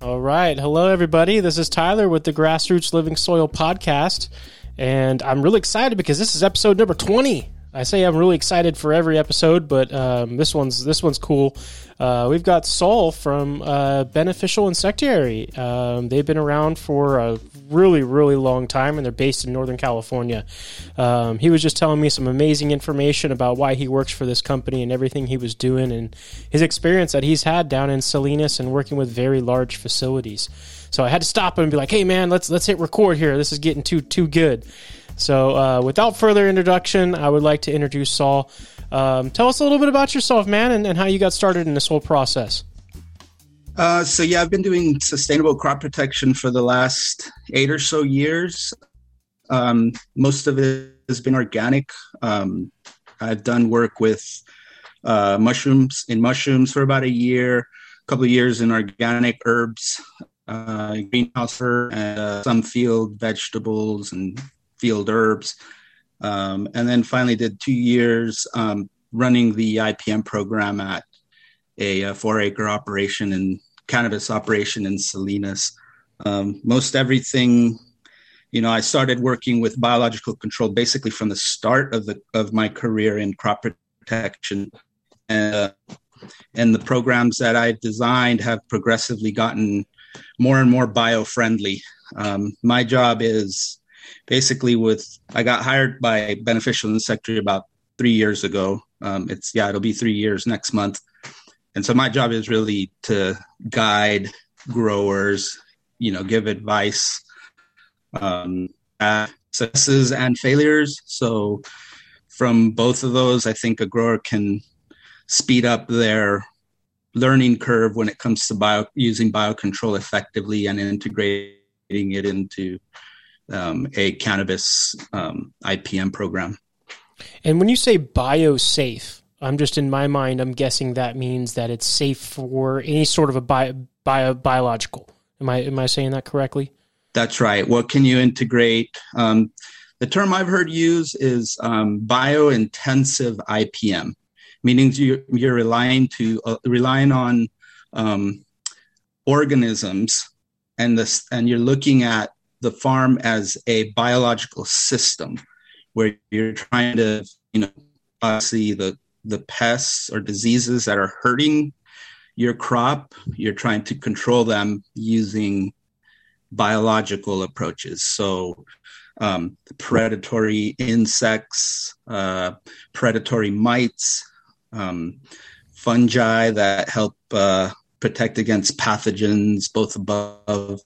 All right. Hello, everybody. This is Tyler with the Grassroots Living Soil podcast. And I'm really excited because this is episode number 20. I say I'm really excited for every episode, but um, this one's this one's cool. Uh, we've got Saul from uh, Beneficial Insectary. Um, they've been around for a really, really long time, and they're based in Northern California. Um, he was just telling me some amazing information about why he works for this company and everything he was doing, and his experience that he's had down in Salinas and working with very large facilities. So I had to stop him and be like, "Hey, man, let's let's hit record here. This is getting too too good." So, uh, without further introduction, I would like to introduce Saul. Um, tell us a little bit about yourself, man, and, and how you got started in this whole process. Uh, so, yeah, I've been doing sustainable crop protection for the last eight or so years. Um, most of it has been organic. Um, I've done work with uh, mushrooms in mushrooms for about a year, a couple of years in organic herbs, uh, greenhouse and uh, some field vegetables and field herbs. Um, and then finally did two years um, running the IPM program at a, a, four acre operation in cannabis operation in Salinas. Um, most everything, you know, I started working with biological control basically from the start of the of my career in crop protection, and uh, and the programs that I've designed have progressively gotten more and more bio friendly. Um, my job is basically with I got hired by Beneficial Insectary about three years ago. Um, it's yeah, it'll be three years next month, and so my job is really to guide growers, you know, give advice, um, successes and failures. So from both of those, I think a grower can speed up their learning curve when it comes to bio using biocontrol effectively and integrating it into um, a cannabis um, IPM program. And when you say biosafe, I'm just in my mind, I'm guessing that means that it's safe for any sort of a bio, bio biological. Am I am I saying that correctly? That's right. What can you integrate? Um, the term I've heard used is um, bio-intensive IPM, meaning you're, you're relying to uh, relying on um, organisms, and this, and you're looking at the farm as a biological system where you're trying to, you know, see the the pests or diseases that are hurting your crop. You're trying to control them using biological approaches. So, um, predatory insects, uh, predatory mites, um, fungi that help uh, protect against pathogens both above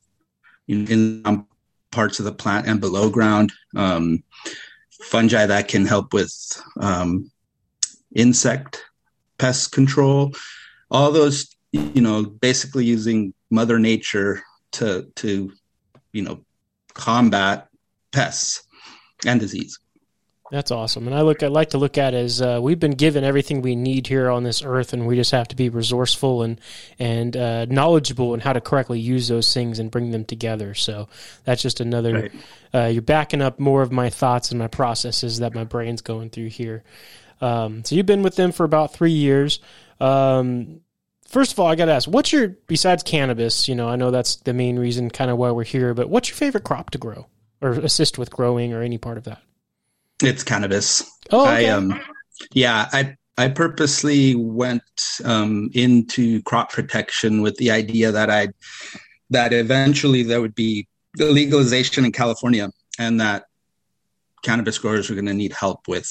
in, in parts of the plant and below ground. Um, fungi that can help with um, insect pest control. All those, you know, basically using Mother Nature to to you know combat pests and disease. That's awesome, and I look. I like to look at it as uh, we've been given everything we need here on this earth, and we just have to be resourceful and and uh, knowledgeable in how to correctly use those things and bring them together. So that's just another. Right. Uh, you're backing up more of my thoughts and my processes that my brain's going through here. Um, so you've been with them for about three years. Um, first of all, I got to ask, what's your besides cannabis? You know, I know that's the main reason, kind of why we're here. But what's your favorite crop to grow or assist with growing or any part of that? It's cannabis. Oh, okay. I um, yeah, I I purposely went um, into crop protection with the idea that I that eventually there would be legalization in California, and that cannabis growers were going to need help with,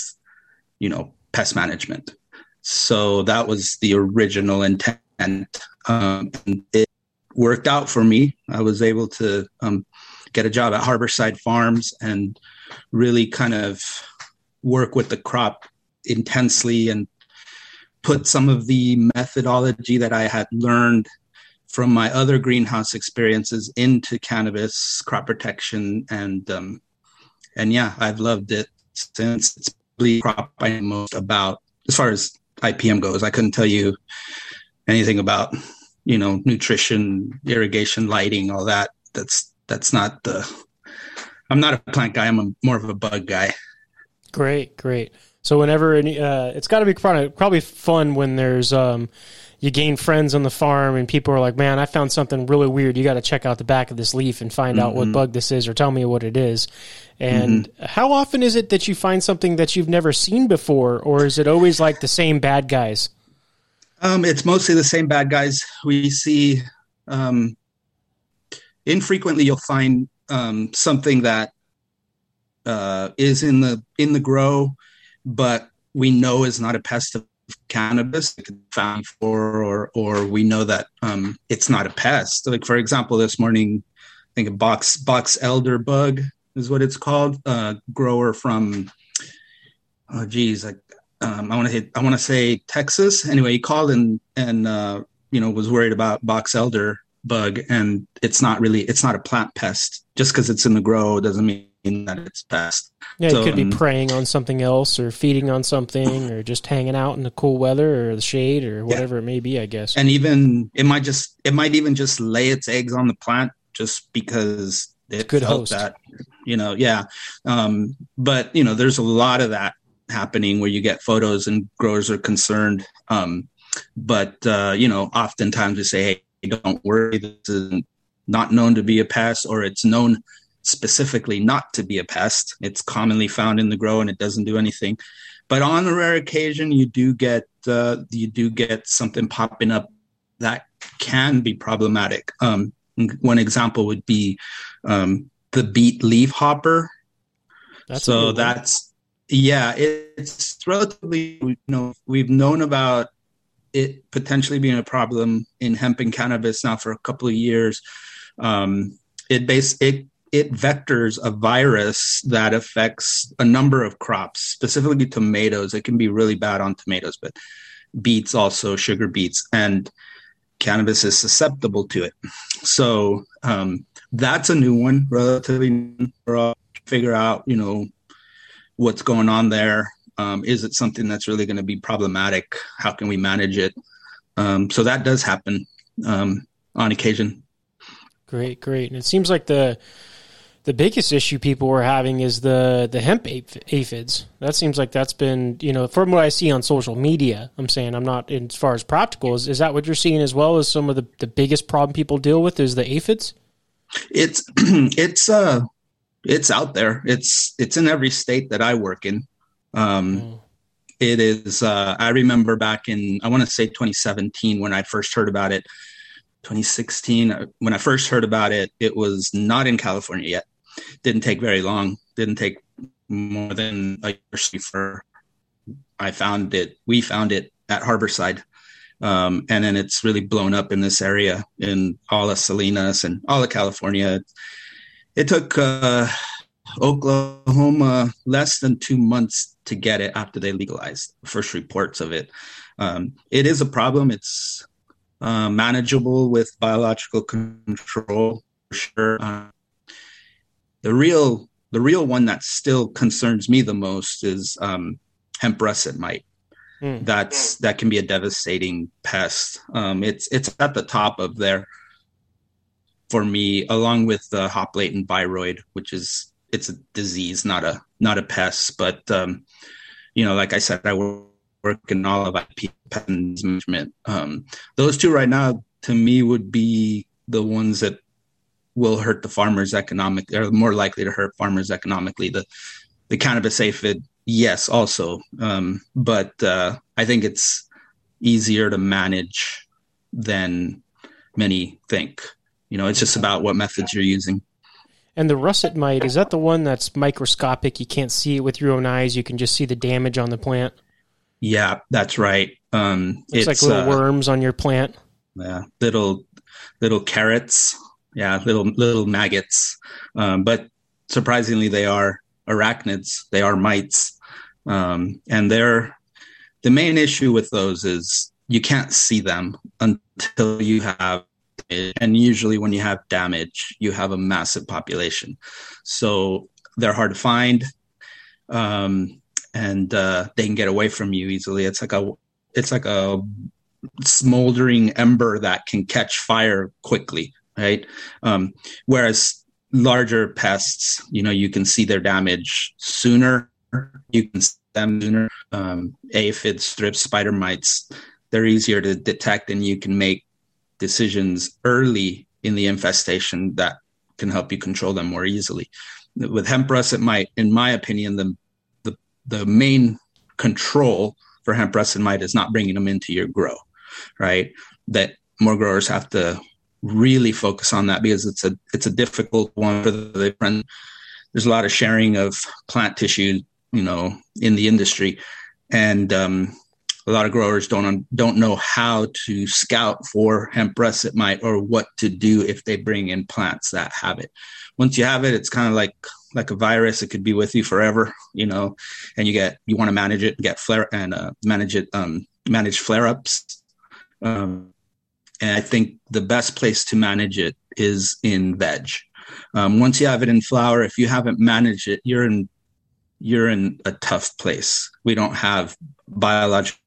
you know, pest management. So that was the original intent. Um, it worked out for me. I was able to um, get a job at Harborside Farms and really kind of work with the crop intensely and put some of the methodology that I had learned from my other greenhouse experiences into cannabis crop protection and um, and yeah, I've loved it since. It's the crop I know most about as far as IPM goes. I couldn't tell you anything about you know nutrition, irrigation, lighting, all that. That's that's not the I'm not a plant guy. I'm a, more of a bug guy. Great, great. So whenever any, uh, it's got to be probably, probably fun when there's, um, you gain friends on the farm, and people are like, "Man, I found something really weird. You got to check out the back of this leaf and find mm-hmm. out what mm-hmm. bug this is, or tell me what it is." And mm-hmm. how often is it that you find something that you've never seen before, or is it always like the same bad guys? Um, it's mostly the same bad guys. We see um, infrequently you'll find um, something that uh, is in the in the grow, but we know is not a pest of cannabis found for, or or we know that um, it's not a pest. Like for example, this morning, I think a box box elder bug is what it's called. Uh, grower from oh geez, like um, I want to hit I want to say Texas. Anyway, he called and and uh, you know was worried about box elder bug, and it's not really it's not a plant pest. Just because it's in the grow doesn't mean that it's pest. Yeah, so, it could be preying on something else, or feeding on something, or just hanging out in the cool weather or the shade, or whatever yeah. it may be. I guess. And even it might just it might even just lay its eggs on the plant just because it good felt host. that you know yeah um, but you know there's a lot of that happening where you get photos and growers are concerned um, but uh, you know oftentimes we say hey don't worry, this is not known to be a pest, or it's known specifically not to be a pest. It's commonly found in the grow and it doesn't do anything. But on a rare occasion, you do get uh, you do get something popping up that can be problematic. Um, one example would be um, the beet leaf hopper. That's so that's yeah, it's relatively you know we've known about it potentially being a problem in hemp and cannabis now for a couple of years. Um, it base it it vectors a virus that affects a number of crops, specifically tomatoes. It can be really bad on tomatoes, but beets also sugar beets and cannabis is susceptible to it. So um, that's a new one, relatively. Figure out, you know, what's going on there. Um, is it something that's really going to be problematic? How can we manage it? Um, so that does happen um, on occasion. Great, great. And it seems like the the biggest issue people were having is the the hemp aphids. That seems like that's been you know from what I see on social media. I'm saying I'm not as far as practical. Is, is that what you're seeing as well as some of the the biggest problem people deal with is the aphids? It's it's uh it's out there. It's it's in every state that I work in. Um, mm. It is. Uh, I remember back in I want to say 2017 when I first heard about it. 2016 uh, when I first heard about it, it was not in California yet. Didn't take very long. Didn't take more than a year for. I found it. We found it at Harborside. Um, and then it's really blown up in this area in all of Salinas and all of California. It took uh, Oklahoma less than two months to get it after they legalized first reports of it. Um, it is a problem. It's uh, manageable with biological control for sure. Uh, the real the real one that still concerns me the most is um, hemp russet mite. Mm. That's that can be a devastating pest. Um, it's it's at the top of there for me, along with the hop latent viroid, which is it's a disease, not a not a pest. But um, you know, like I said, I work, in all of IP patent management. Um, those two right now, to me, would be the ones that will hurt the farmers economically, or more likely to hurt farmers economically. The the cannabis aphid, yes, also, um, but uh, I think it's easier to manage than many think. You know, it's just about what methods you're using. And the russet mite, is that the one that's microscopic? You can't see it with your own eyes. You can just see the damage on the plant. Yeah, that's right. Um, it's like little uh, worms on your plant. Yeah, little little carrots. Yeah, little little maggots. Um, but surprisingly, they are arachnids. They are mites, um, and they're the main issue with those is you can't see them until you have and usually when you have damage you have a massive population so they're hard to find um, and uh, they can get away from you easily. It's like a it's like a smoldering ember that can catch fire quickly right? Um, whereas larger pests you know you can see their damage sooner. You can see them sooner. Um, aphids thrips spider mites they're easier to detect and you can make decisions early in the infestation that can help you control them more easily. With hemp russet mite, in my opinion, the the, main control for hemp russet mite is not bringing them into your grow, right? That more growers have to really focus on that because it's a it's a difficult one for the different. There's a lot of sharing of plant tissue, you know, in the industry, and um, a lot of growers don't don't know how to scout for hemp russet mite or what to do if they bring in plants that have it. Once you have it, it's kind of like like a virus. It could be with you forever, you know, and you get you want to manage it, get flare and uh, manage it, um, manage flare ups. Um, and I think the best place to manage it is in veg. Um, once you have it in flower, if you haven't managed it, you're in you're in a tough place. We don't have biological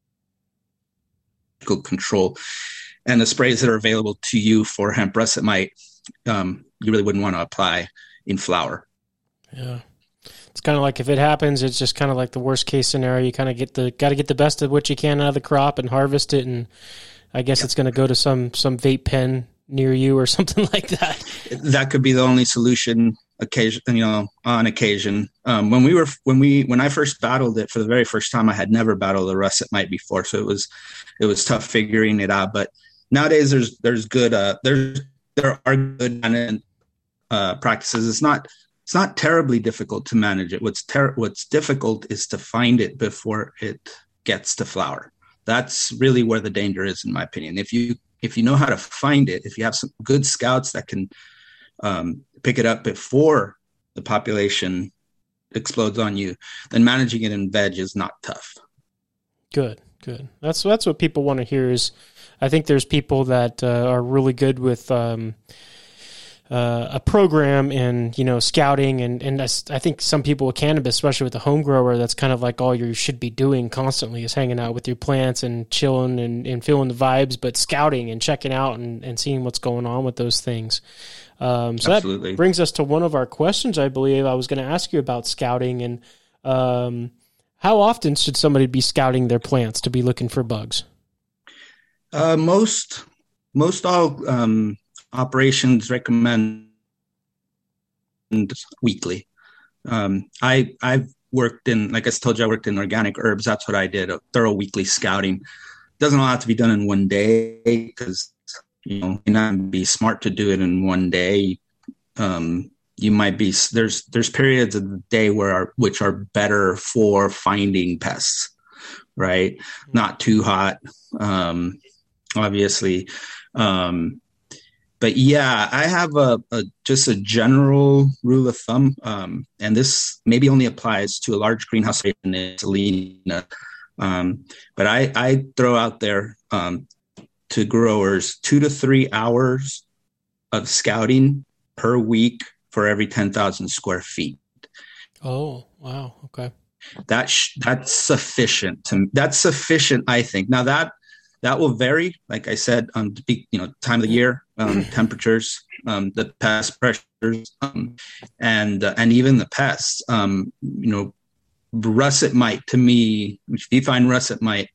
control. And the sprays that are available to you for hemp russet mite, um, you really wouldn't want to apply in flower. Yeah. It's kind of like if it happens, it's just kind of like the worst case scenario. You kind of get the got to get the best of what you can out of the crop and harvest it, and I guess yep. it's going to go to some some vape pen near you or something like that. That could be the only solution occasion you know on occasion um, when we were when we when i first battled it for the very first time i had never battled a russet mite before so it was it was tough figuring it out but nowadays there's there's good uh there's there are good uh, practices it's not it's not terribly difficult to manage it what's ter- what's difficult is to find it before it gets to flower that's really where the danger is in my opinion if you if you know how to find it if you have some good scouts that can um, pick it up before the population explodes on you, then managing it in veg is not tough. Good, good. That's that's what people want to hear. Is I think there's people that uh, are really good with. Um, uh, a program and you know scouting and and I, I, think some people with cannabis, especially with the home grower, that's kind of like all you should be doing constantly is hanging out with your plants and chilling and, and feeling the vibes, but scouting and checking out and, and seeing what's going on with those things. Um, so Absolutely. that brings us to one of our questions. I believe I was going to ask you about scouting and um, how often should somebody be scouting their plants to be looking for bugs? Uh, most most all um, operations recommend weekly. Um, I I've worked in, like I told you, I worked in organic herbs. That's what I did. A thorough weekly scouting. Doesn't all have to be done in one day because you know, may not be smart to do it in one day. Um, you might be there's there's periods of the day where are, which are better for finding pests, right? Not too hot, um, obviously. Um, but yeah, I have a, a, just a general rule of thumb, um, and this maybe only applies to a large greenhouse in Salinas. Um, but I, I throw out there um, to growers two to three hours of scouting per week for every 10,000 square feet. Oh, wow. Okay. That sh- that's sufficient to that's sufficient I think. Now that that will vary like I said on um you know time of the year, um, temperatures, um, the pest pressures um, and uh, and even the pests um, you know russet mite to me if you find russet mite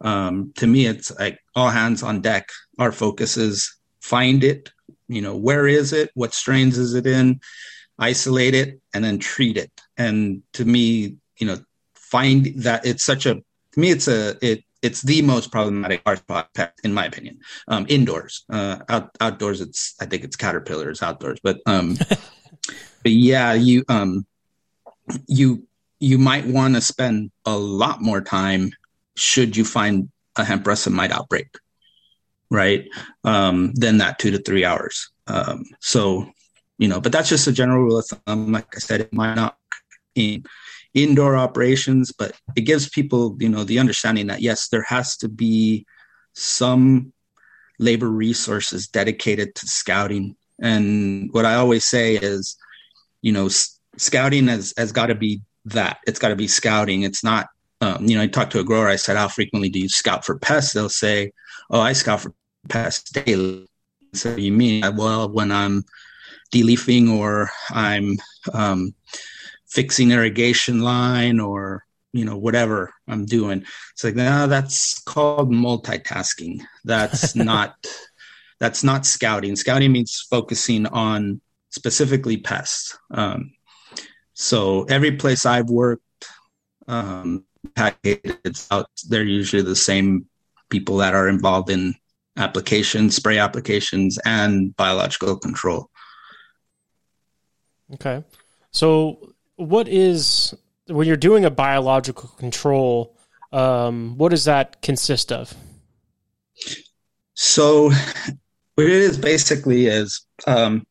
um, to me, it's like all hands on deck. Our focus is find it, you know, where is it? What strains is it in? Isolate it and then treat it. And to me, you know, find that it's such a, to me, it's a, it, it's the most problematic pet, in my opinion. Um, indoors, uh, out, outdoors, it's, I think it's caterpillars outdoors, but, um, but yeah, you, um, you, you might want to spend a lot more time should you find a hemp russet mite outbreak, right? Um, then that two to three hours. Um, so, you know, but that's just a general rule of thumb. Like I said, it might not in indoor operations, but it gives people, you know, the understanding that yes, there has to be some labor resources dedicated to scouting. And what I always say is, you know, scouting has, has got to be that. It's got to be scouting. It's not um, you know, I talked to a grower. I said, "How frequently do you scout for pests?" They'll say, "Oh, I scout for pests daily." So you mean well when I'm deleafing or I'm um, fixing irrigation line or you know whatever i'm doing. It's like no that's called multitasking. That's not that's not scouting. Scouting means focusing on specifically pests. Um, so every place i've worked um, it's out they're usually the same people that are involved in applications spray applications and biological control. Okay. So what is when you're doing a biological control, um, what does that consist of? So, what it is basically is, um,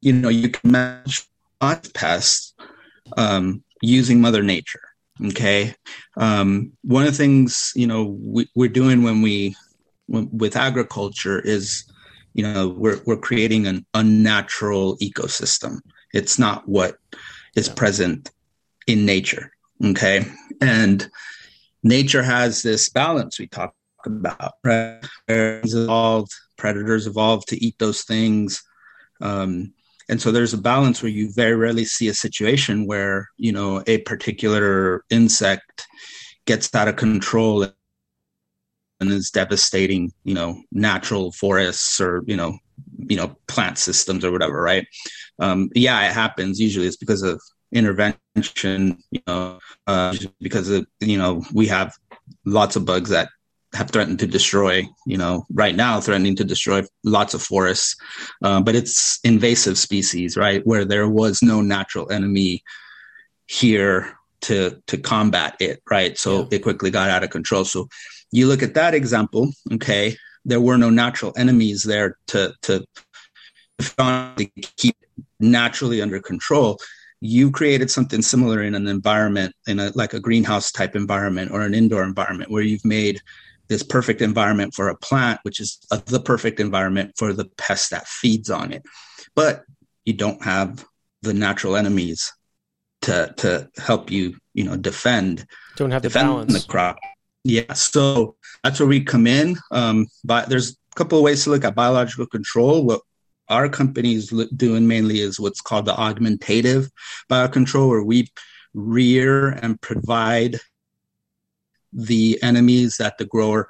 you know, you can manage pests um, using Mother Nature. Okay, um, one of the things you know we, are doing when we with agriculture is, you know, we're we're creating an unnatural ecosystem. It's not what is yeah. present in nature. Okay. And nature has this balance we talk about, right? Evolved, predators evolved to eat those things. Um, and so there's a balance where you very rarely see a situation where, you know, a particular insect gets out of control and is devastating, you know, natural forests or, you know, you know, plant systems or whatever, right? Um, yeah, it happens. Usually it's because of intervention, you know, uh, because of, you know, we have lots of bugs that have threatened to destroy, you know, right now threatening to destroy lots of forests. Uh, but it's invasive species, right? Where there was no natural enemy here to to combat it, right? So yeah. it quickly got out of control. So you look at that example, okay, there were no natural enemies there to to, to keep naturally under control you created something similar in an environment in a like a greenhouse type environment or an indoor environment where you've made this perfect environment for a plant which is a, the perfect environment for the pest that feeds on it. But you don't have the natural enemies to to help you you know defend don't have defend the balance. the crop. Yeah so that's where we come in. Um but there's a couple of ways to look at biological control. What our company is doing mainly is what's called the augmentative biocontrol, where we rear and provide the enemies that the grower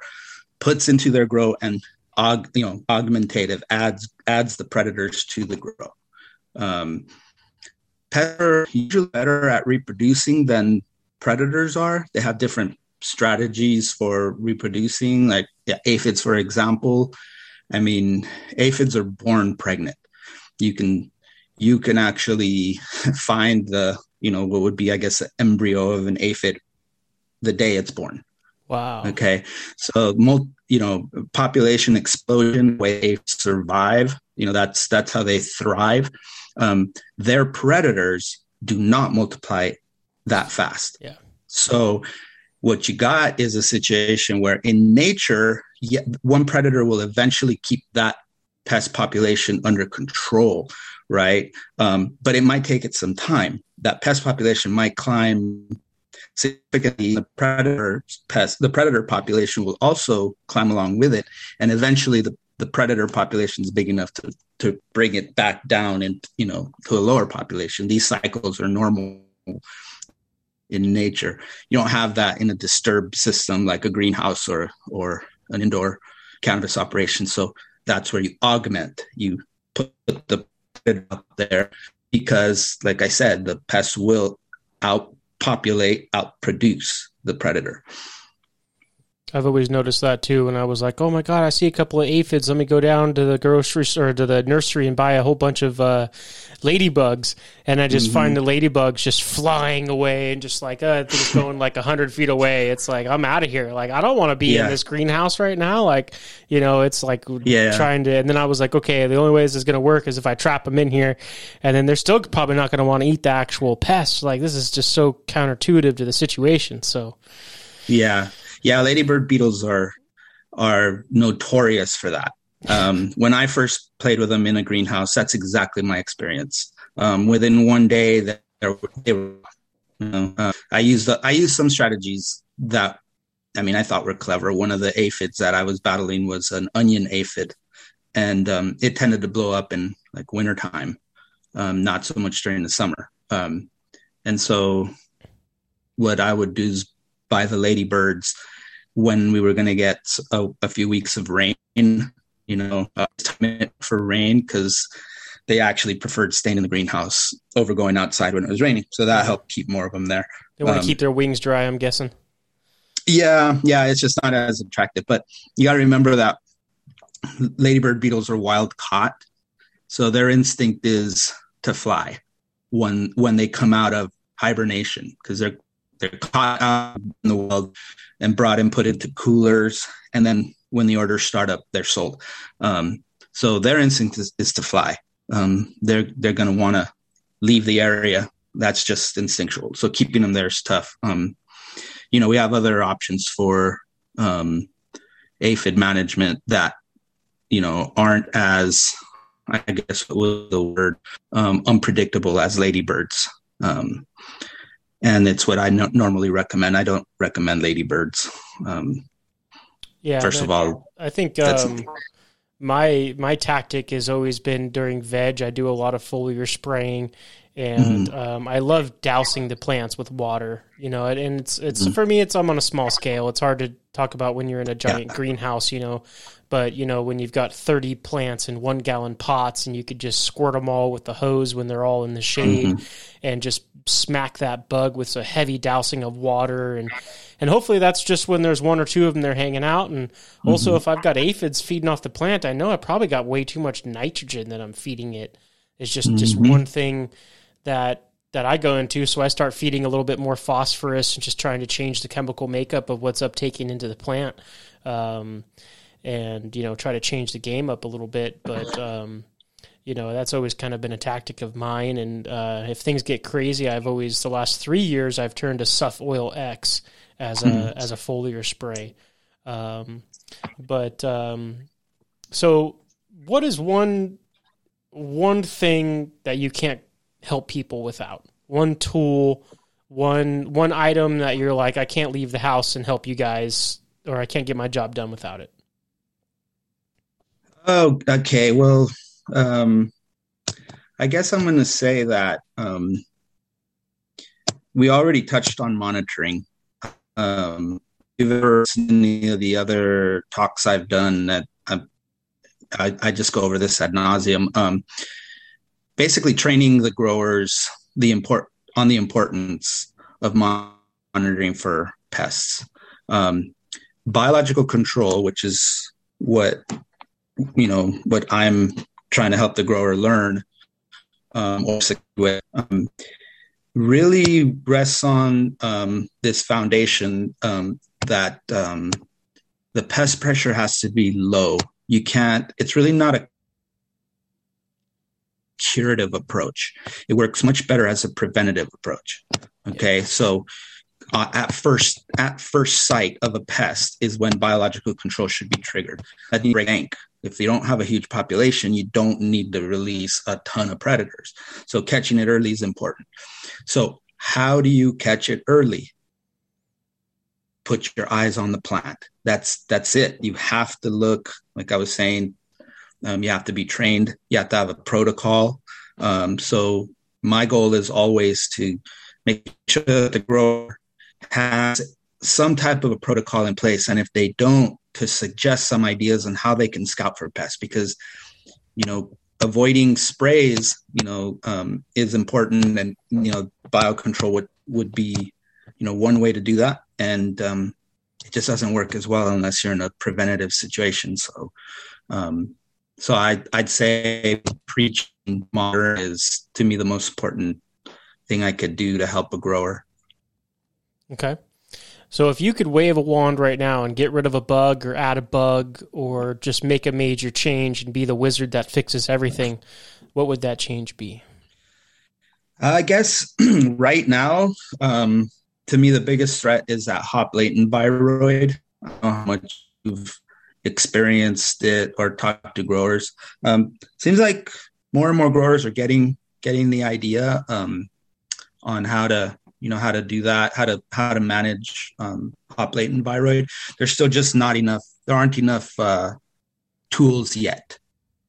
puts into their grow and aug, you know augmentative adds adds the predators to the grow. Um, pests are usually better at reproducing than predators are. They have different strategies for reproducing, like yeah, aphids, for example. I mean, aphids are born pregnant. You can you can actually find the you know what would be I guess an embryo of an aphid the day it's born. Wow. Okay. So you know population explosion way they survive. You know that's that's how they thrive. Um, their predators do not multiply that fast. Yeah. So what you got is a situation where in nature one predator will eventually keep that pest population under control, right? Um, but it might take it some time. That pest population might climb significantly. The predator pest, the predator population will also climb along with it, and eventually the the predator population is big enough to to bring it back down and you know to a lower population. These cycles are normal in nature. You don't have that in a disturbed system like a greenhouse or or an indoor cannabis operation. So that's where you augment. You put the up there because, like I said, the pests will outpopulate, outproduce the predator. I've always noticed that too. And I was like, oh my God, I see a couple of aphids. Let me go down to the grocery store, or to the nursery and buy a whole bunch of uh, ladybugs. And I just mm-hmm. find the ladybugs just flying away and just like, uh, things going like 100 feet away. It's like, I'm out of here. Like, I don't want to be yeah. in this greenhouse right now. Like, you know, it's like yeah. trying to. And then I was like, okay, the only way this is going to work is if I trap them in here. And then they're still probably not going to want to eat the actual pests. Like, this is just so counterintuitive to the situation. So, yeah yeah, ladybird beetles are are notorious for that. Um, when I first played with them in a greenhouse, that's exactly my experience. Um, within one day, that they were, you know, uh, I used the, I used some strategies that I mean I thought were clever. One of the aphids that I was battling was an onion aphid, and um, it tended to blow up in like wintertime, um, not so much during the summer. Um, and so, what I would do is buy the ladybirds when we were going to get a, a, few weeks of rain. You know, uh, for rain because they actually preferred staying in the greenhouse over going outside when it was raining. So that helped keep more of them there. They want to um, keep their wings dry, I'm guessing. Yeah, yeah, it's just not as attractive. But you got to remember that ladybird beetles are wild caught, so their instinct is to fly when when they come out of hibernation because they're they're caught out in the wild and brought and put into coolers, and then when the orders start up, they're sold. Um, so their instinct is, is to fly. Um, they're they're going to want to leave the area. That's just instinctual. So keeping them there is tough. Um, you know, we have other options for um, aphid management that you know aren't as I guess what was the word um, unpredictable as ladybirds. Um, and it's what I no- normally recommend. I don't recommend ladybirds. Um, yeah. First of all, I think um, my my tactic has always been during veg. I do a lot of foliar spraying, and mm-hmm. um, I love dousing the plants with water. You know, and it's it's mm-hmm. for me. It's I'm on a small scale. It's hard to talk about when you're in a giant yeah. greenhouse. You know, but you know when you've got 30 plants in one gallon pots and you could just squirt them all with the hose when they're all in the shade mm-hmm. and just smack that bug with a heavy dousing of water and and hopefully that's just when there's one or two of them they're hanging out and also mm-hmm. if I've got aphids feeding off the plant I know I probably got way too much nitrogen that I'm feeding it it's just mm-hmm. just one thing that that I go into so I start feeding a little bit more phosphorus and just trying to change the chemical makeup of what's uptaking into the plant um, and you know try to change the game up a little bit. But um, you know that's always kind of been a tactic of mine. And uh, if things get crazy, I've always the last three years I've turned to SuffOil-X as a hmm. as a foliar spray. Um, but um, so what is one one thing that you can't help people without? One tool, one one item that you're like, I can't leave the house and help you guys, or I can't get my job done without it. Oh, okay. Well, um, I guess I'm going to say that um, we already touched on monitoring. Um, if you've ever seen any of the other talks I've done, that I, I, I just go over this ad nauseum. Um, basically, training the growers the import on the importance of monitoring for pests. Um, biological control, which is what you know what I'm trying to help the grower learn um, or with um, really rests on um, this foundation um, that um, the pest pressure has to be low. You can't. It's really not a curative approach. It works much better as a preventative approach. Okay, so uh, at first at first sight of a pest is when biological control should be triggered. That rank. If you don't have a huge population, you don't need to release a ton of predators. So catching it early is important. So how do you catch it early? Put your eyes on the plant. That's that's it. You have to look, like I was saying, um, you have to be trained. You have to have a protocol. Um, so my goal is always to make sure that the grower has some type of a protocol in place. And if they don't, to suggest some ideas on how they can scout for pests because, you know, avoiding sprays, you know, um, is important. And, you know, biocontrol would, would be, you know, one way to do that. And um, it just doesn't work as well unless you're in a preventative situation. So, um, so I, I'd say preaching modern is to me the most important thing I could do to help a grower. Okay. So if you could wave a wand right now and get rid of a bug or add a bug or just make a major change and be the wizard that fixes everything, what would that change be? I guess right now, um, to me, the biggest threat is that hop latent viroid. I don't know how much you've experienced it or talked to growers. Um, seems like more and more growers are getting getting the idea um, on how to you know how to do that how to how to manage um, hop latent viroid. There's still just not enough there aren't enough uh, tools yet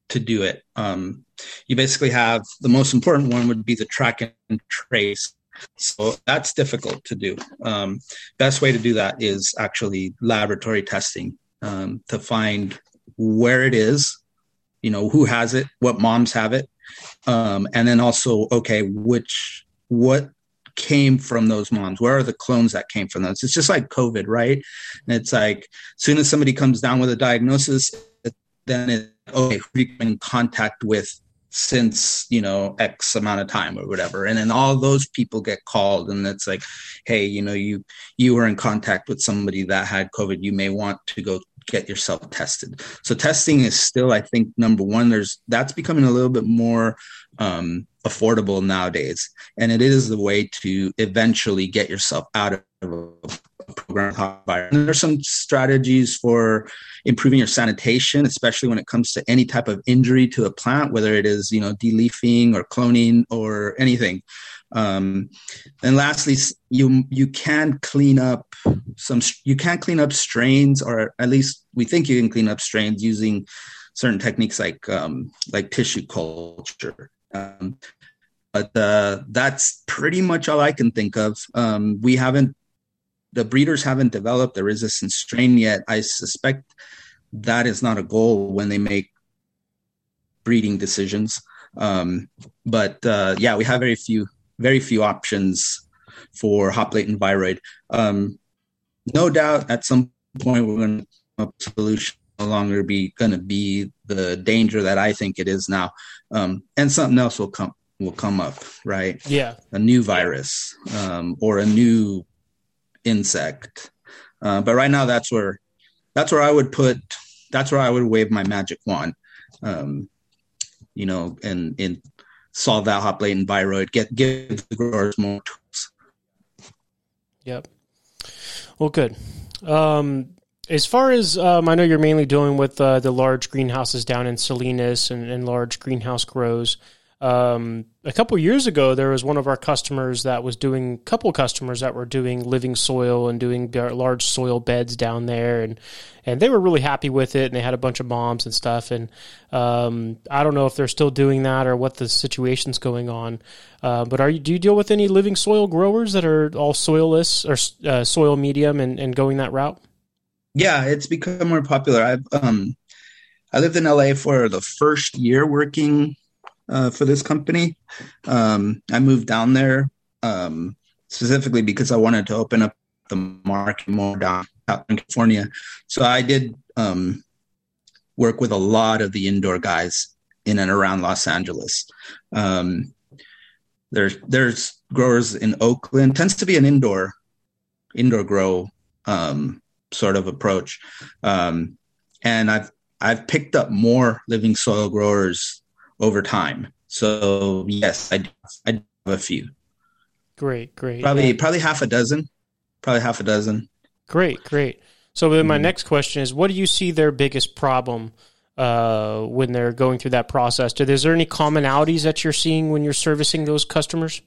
to do it. Um, you basically have the most important one would be the track and trace. So that's difficult to do. Um, best way to do that is actually laboratory testing um, to find where it is, you know, who has it, what moms have it, um, and then also, okay, which what came from those moms? Where are the clones that came from those? It's just like COVID, right? And it's like as soon as somebody comes down with a diagnosis, then it okay, who you in contact with since you know x amount of time or whatever and then all those people get called and it's like hey you know you you were in contact with somebody that had covid you may want to go get yourself tested. So testing is still i think number one there's that's becoming a little bit more um, affordable nowadays. And it is the way to eventually get yourself out of program and there's some strategies for improving your sanitation, especially when it comes to any type of injury to a plant, whether it is you know deleafing or cloning or anything. Um, and lastly, you you can clean up some you can clean up strains, or at least we think you can clean up strains using certain techniques like um, like tissue culture. Um, but uh, that's pretty much all I can think of. Um, we haven't the breeders haven't developed a resistant strain yet. I suspect that is not a goal when they make breeding decisions. Um, but uh, yeah, we have very few very few options for hop latent viroid. Um, no doubt, at some point, we're going to come up with a solution. No longer be going to be the danger that I think it is now, um, and something else will come will come up, right? Yeah, a new virus um, or a new insect. Uh, but right now, that's where that's where I would put. That's where I would wave my magic wand. Um, you know, and and solve that hop latent viroid. Get give the growers more tools. Yep. Well, good. Um, as far as um, I know, you're mainly dealing with uh, the large greenhouses down in Salinas and, and large greenhouse grows. Um, a couple years ago, there was one of our customers that was doing couple customers that were doing living soil and doing large soil beds down there, and and they were really happy with it, and they had a bunch of moms and stuff. And um, I don't know if they're still doing that or what the situation's going on. Uh, but are you do you deal with any living soil growers that are all soilless or uh, soil medium and, and going that route? Yeah, it's become more popular. I've um, I lived in LA for the first year working uh, for this company. Um, I moved down there um, specifically because I wanted to open up the market more down in California. So I did um, work with a lot of the indoor guys in and around Los Angeles. Um, there's there's growers in Oakland. Tends to be an indoor indoor grow um, sort of approach, um, and I've I've picked up more living soil growers over time. So yes, I I have a few. Great, great. Probably yeah. probably half a dozen. Probably half a dozen. Great, great. So then my mm-hmm. next question is, what do you see their biggest problem uh, when they're going through that process? Is there any commonalities that you're seeing when you're servicing those customers?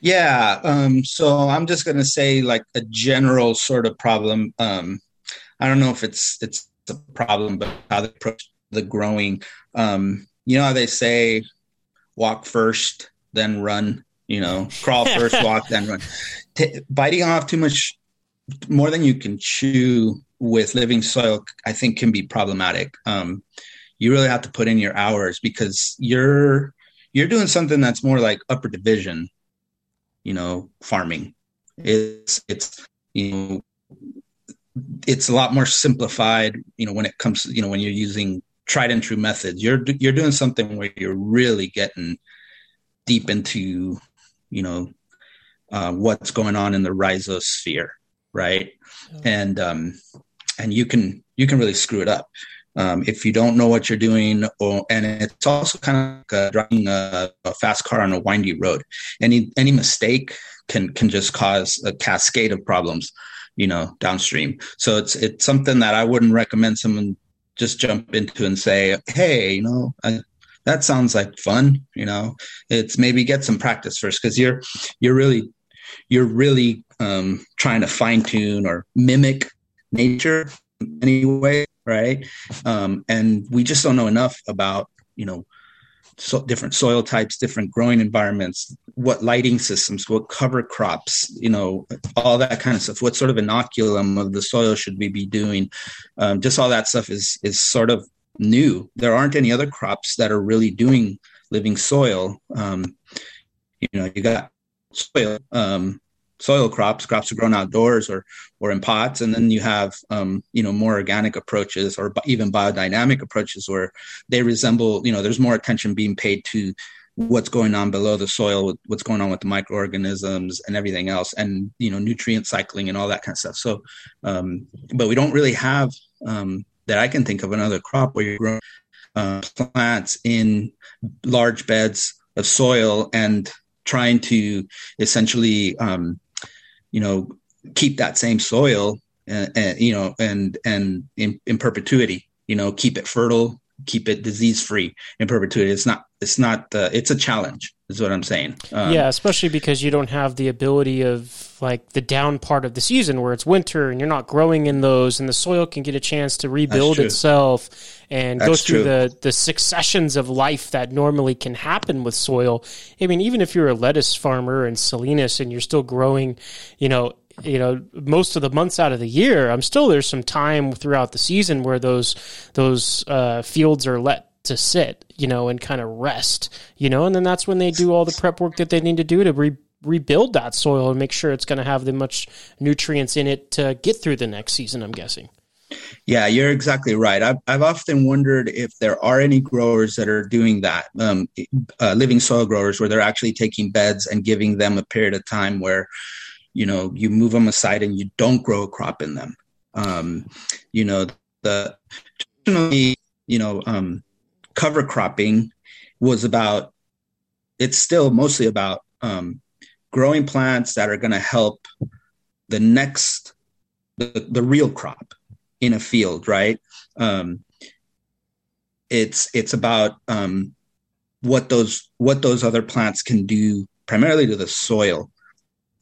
Yeah. Um, so I'm just going to say like a general sort of problem. Um, I don't know if it's it's a problem, but how they approach the growing. Um, you know how they say walk first, then run. You know, crawl first, walk, then run. T- biting off too much, more than you can chew with living soil, I think can be problematic. Um, you really have to put in your hours because you're you're doing something that's more like upper division, you know, farming. It's it's you know it's a lot more simplified, you know, when it comes, you know, when you're using tried and true methods. You're you're doing something where you're really getting deep into, you know, uh, what's going on in the rhizosphere, right? And um, and you can you can really screw it up um, if you don't know what you're doing. Or and it's also kind of like uh, driving a, a fast car on a windy road. Any any mistake can can just cause a cascade of problems you know downstream so it's it's something that i wouldn't recommend someone just jump into and say, hey, you know, I, that sounds like fun. You know, it's maybe get some practice first because you're you're really you're really um, trying to fine tune or mimic nature anyway, right? Um, and we just don't know enough about you know so different soil types, different growing environments, what lighting systems, what cover crops, you know, all that kind of stuff. What sort of inoculum of the soil should we be doing? Um, just all that stuff is is sort of new. There aren't any other crops that are really doing living soil. Um, you know, you got soil um, soil crops, crops are grown outdoors or or in pots, and then you have um, you know more organic approaches or even biodynamic approaches where they resemble you know there's more attention being paid to what's going on below the soil, what's going on with the microorganisms and everything else, and you know nutrient cycling and all that kind of stuff. So, um, but we don't really have um, that I can think of another crop where you're growing uh, plants in large beds of soil and trying to essentially um, you know keep that same soil and, and you know and and in, in perpetuity you know keep it fertile keep it disease free in perpetuity. It's not it's not uh, it's a challenge is what i'm saying. Um, yeah especially because you don't have the ability of like the down part of the season where it's winter and you're not growing in those and the soil can get a chance to rebuild itself and that's go through true. the the successions of life that normally can happen with soil. I mean even if you're a lettuce farmer in Salinas and you're still growing you know you know most of the months out of the year i'm still there's some time throughout the season where those those uh, fields are let to sit you know and kind of rest you know and then that's when they do all the prep work that they need to do to re- rebuild that soil and make sure it's going to have the much nutrients in it to get through the next season i'm guessing yeah, you're exactly right. I've, I've often wondered if there are any growers that are doing that, um, uh, living soil growers, where they're actually taking beds and giving them a period of time where you know you move them aside and you don't grow a crop in them. Um, you know the traditionally, you know um, cover cropping was about it's still mostly about um, growing plants that are going to help the next the, the real crop in a field right? Um, it's it's about um, what those what those other plants can do primarily to the soil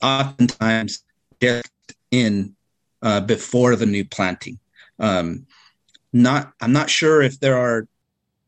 oftentimes just in uh, before the new planting. Um, not, I'm not sure if there are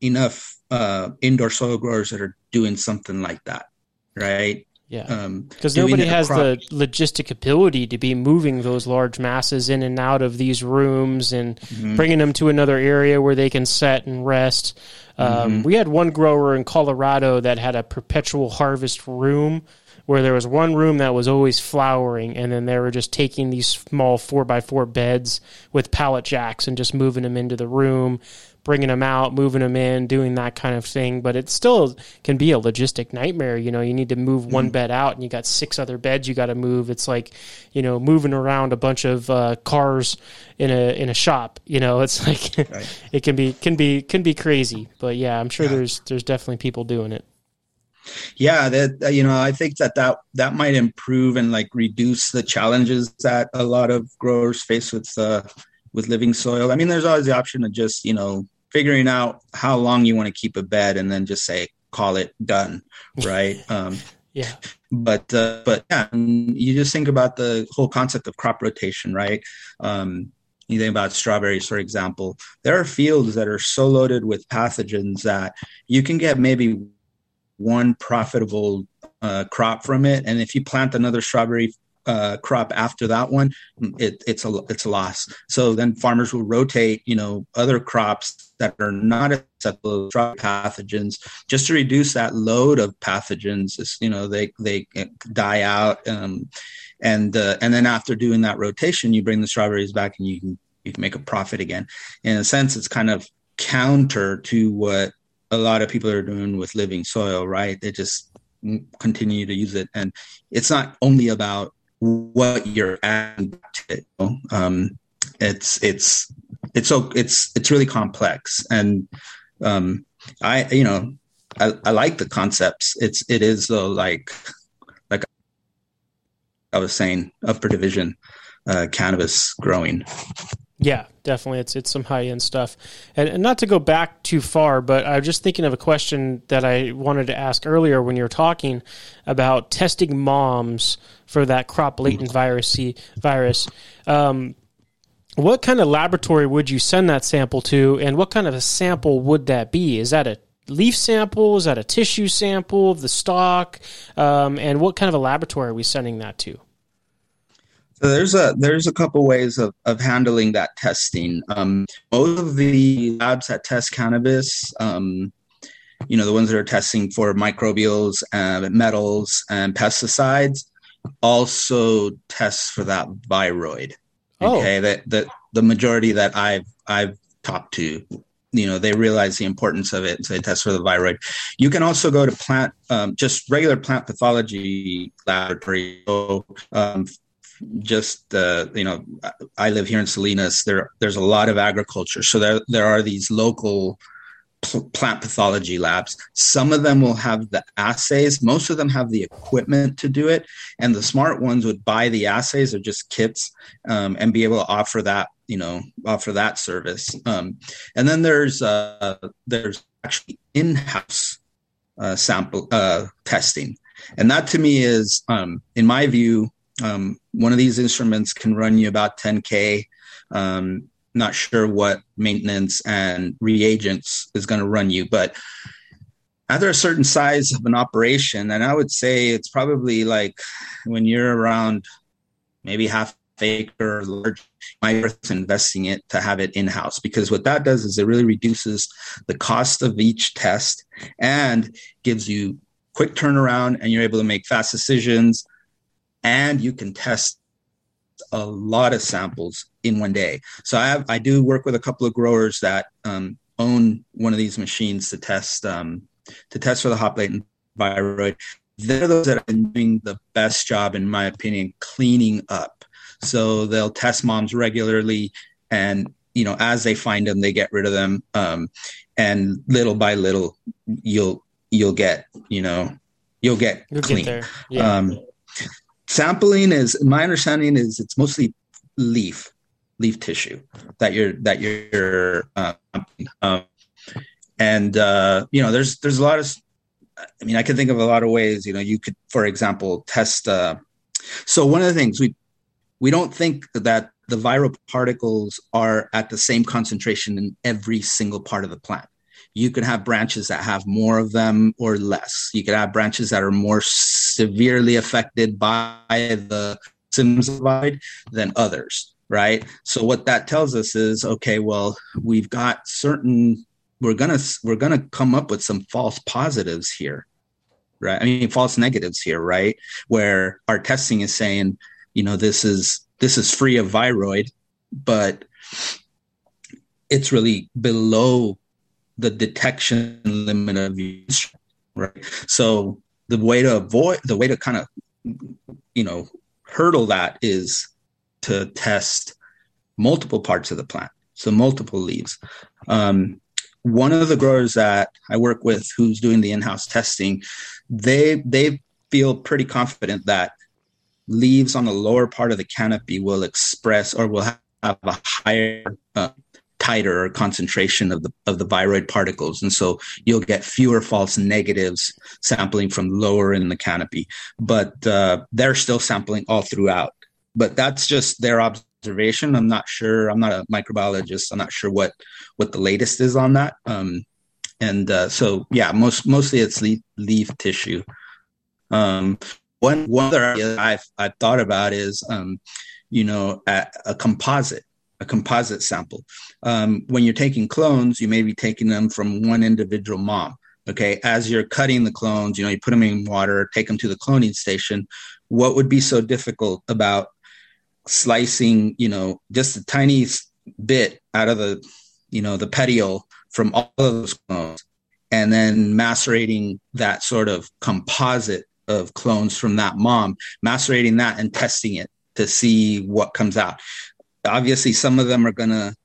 enough uh, indoor soil growers that are doing something like that, right? Yeah, because um, nobody has the logistic ability to be moving those large masses in and out of these rooms and mm-hmm. bringing them to another area where they can set and rest. Um, mm-hmm. We had one grower in Colorado that had a perpetual harvest room where there was one room that was always flowering, and then they were just taking these small four by four beds with pallet jacks and just moving them into the room, bringing them out, moving them in, doing that kind of thing. But it still can be a logistic nightmare. You know, you need to move one mm-hmm. bed out, and you got six other beds you got to move. It's like, you know, moving around a bunch of uh, cars in a in a shop. You know, it's like right. it can be can be can be crazy. But yeah, I'm sure yeah. there's there's definitely people doing it yeah that you know i think that that that might improve and like reduce the challenges that a lot of growers face with uh with living soil. I mean there's always the option of just you know figuring out how long you want to keep a bed and then just say call it done right? Um yeah. but uh, but yeah you just think about the whole concept of crop rotation right? Um you think about strawberries, for example, there are fields that are so loaded with pathogens that you can get maybe one profitable uh, crop from it, and if you plant another strawberry uh, crop after that one, it, it's a it's a loss. So then farmers will rotate, you know, other crops that are not acceptable to pathogens, just to reduce that load of pathogens. You know, they they die out, um, and uh, and then after doing that rotation, you bring the strawberries back, and you can you can make a profit again. In a sense, it's kind of counter to what a lot of people are doing with living soil, right? They just continue to use it, and it's not only about what you're adding to it. You know? um, it's it's it's so it's it's really complex, and um, I you know I, I like the concepts. It's it is though like like I was saying upper division uh, cannabis growing. Yeah, definitely. It's it's some high end stuff, and, and, not to go back too far, but I was just thinking of a question that I wanted to ask earlier when you were talking about testing moms for that hop latent virus. Virus. Um, what kind of laboratory would you send that sample to, and what kind of a sample would that be? Is that a leaf sample? Is that a tissue sample of the stalk? Um, and what kind of a laboratory are we sending that to? So there's a there's a couple ways of, of handling that testing. Um, most of the labs that test cannabis, um, you know, the ones that are testing for microbials, and metals, and pesticides, also test for that viroid. Oh. Okay, that that the majority that I've I've talked to, you know, they realize the importance of it, so they test for the viroid. You can also go to plant, um, just regular plant pathology laboratory. So, um, just uh, you know, I live here in Salinas. There, there's a lot of agriculture, so there there are these local plant pathology labs. Some of them will have the assays. Most of them have the equipment to do it, and the smart ones would buy the assays or just kits um, and be able to offer that, you know, offer that service. Um, and then there's uh, there's actually in-house uh, sample uh, testing, and that to me is, um, in my view, um, one of these instruments can run you about 10k. Um, not sure what maintenance and reagents is going to run you, but after a certain size of an operation, and I would say it's probably like when you're around maybe half acre or large, my worth investing it to have it in house because what that does is it really reduces the cost of each test and gives you quick turnaround and you're able to make fast decisions and you can test a lot of samples in one day. So I have I do work with a couple of growers that um, own one of these machines to test um, to test for the hop latent viroid. They're those that are doing the best job, in my opinion, cleaning up. So they'll test moms regularly, and you know as they find them, they get rid of them, um, and little by little, you'll you'll get you know you'll get you'll clean. Get yeah. Sampling is my understanding is it's mostly leaf leaf tissue that you're that you're uh, um, and uh, you know there's there's a lot of i mean i can think of a lot of ways you know you could for example test uh, so one of the things we we don't think that the viral particles are at the same concentration in every single part of the plant you can have branches that have more of them or less. You could have branches that are more severely affected by the symptoms of than others, right? So what that tells us is, okay, well, we've got certain we're gonna we're gonna come up with some false positives here, right? I mean, false negatives here, right? Where our testing is saying, you know, this is this is free of viroid, but it's really below the detection limit of use, right? So the way to avoid, the way to kind of, you know, hurdle that is to test multiple parts of the plant, so multiple leaves. Um, one of the growers that I work with, who's doing the in-house testing, they they feel pretty confident that leaves on the lower part of the canopy will express or will have a higher uh, titer concentration of the of the viroid particles. And so you'll get fewer false negatives sampling from lower in the canopy but uh, they're still sampling all throughout. But that's just their observation. I'm not sure i'm not a microbiologist. I'm not sure what what the latest is on that. Um, and uh, so yeah most mostly it's leaf, leaf tissue. Um, one one other idea I've, I've thought about is um, you know a, a composite a composite sample. Um, when you're taking clones, you may be taking them from one individual mom. Okay, as you're cutting the clones, you know, you put them in water, take them to the cloning station. What would be so difficult about slicing, you know, just a tiny bit out of the, you know, the petiole from all of those clones, and then macerating that sort of composite of clones from that mom, macerating that and testing it to see what comes out obviously some of them are going to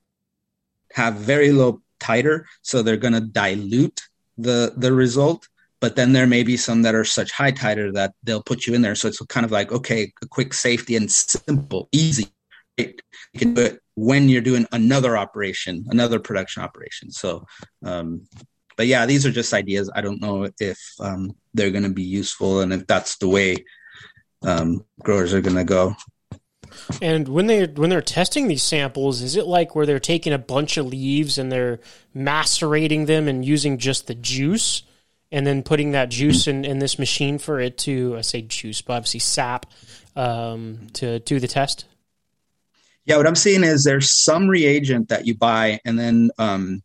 have very low titer so they're going to dilute the the result but then there may be some that are such high titer that they'll put you in there. So it's kind of like okay a quick safety and simple easy right? you can do it when you're doing another operation another production operation. So um, but yeah these are just ideas. I don't know if um, they're going to be useful and if that's the way um, growers are going to go And when they when they're testing these samples, is it like where they're taking a bunch of leaves and they're macerating them and using just the juice, and then putting that juice in, in this machine for it to I say juice, but obviously sap um, to do the test? Yeah, what I'm seeing is there's some reagent that you buy, and then um,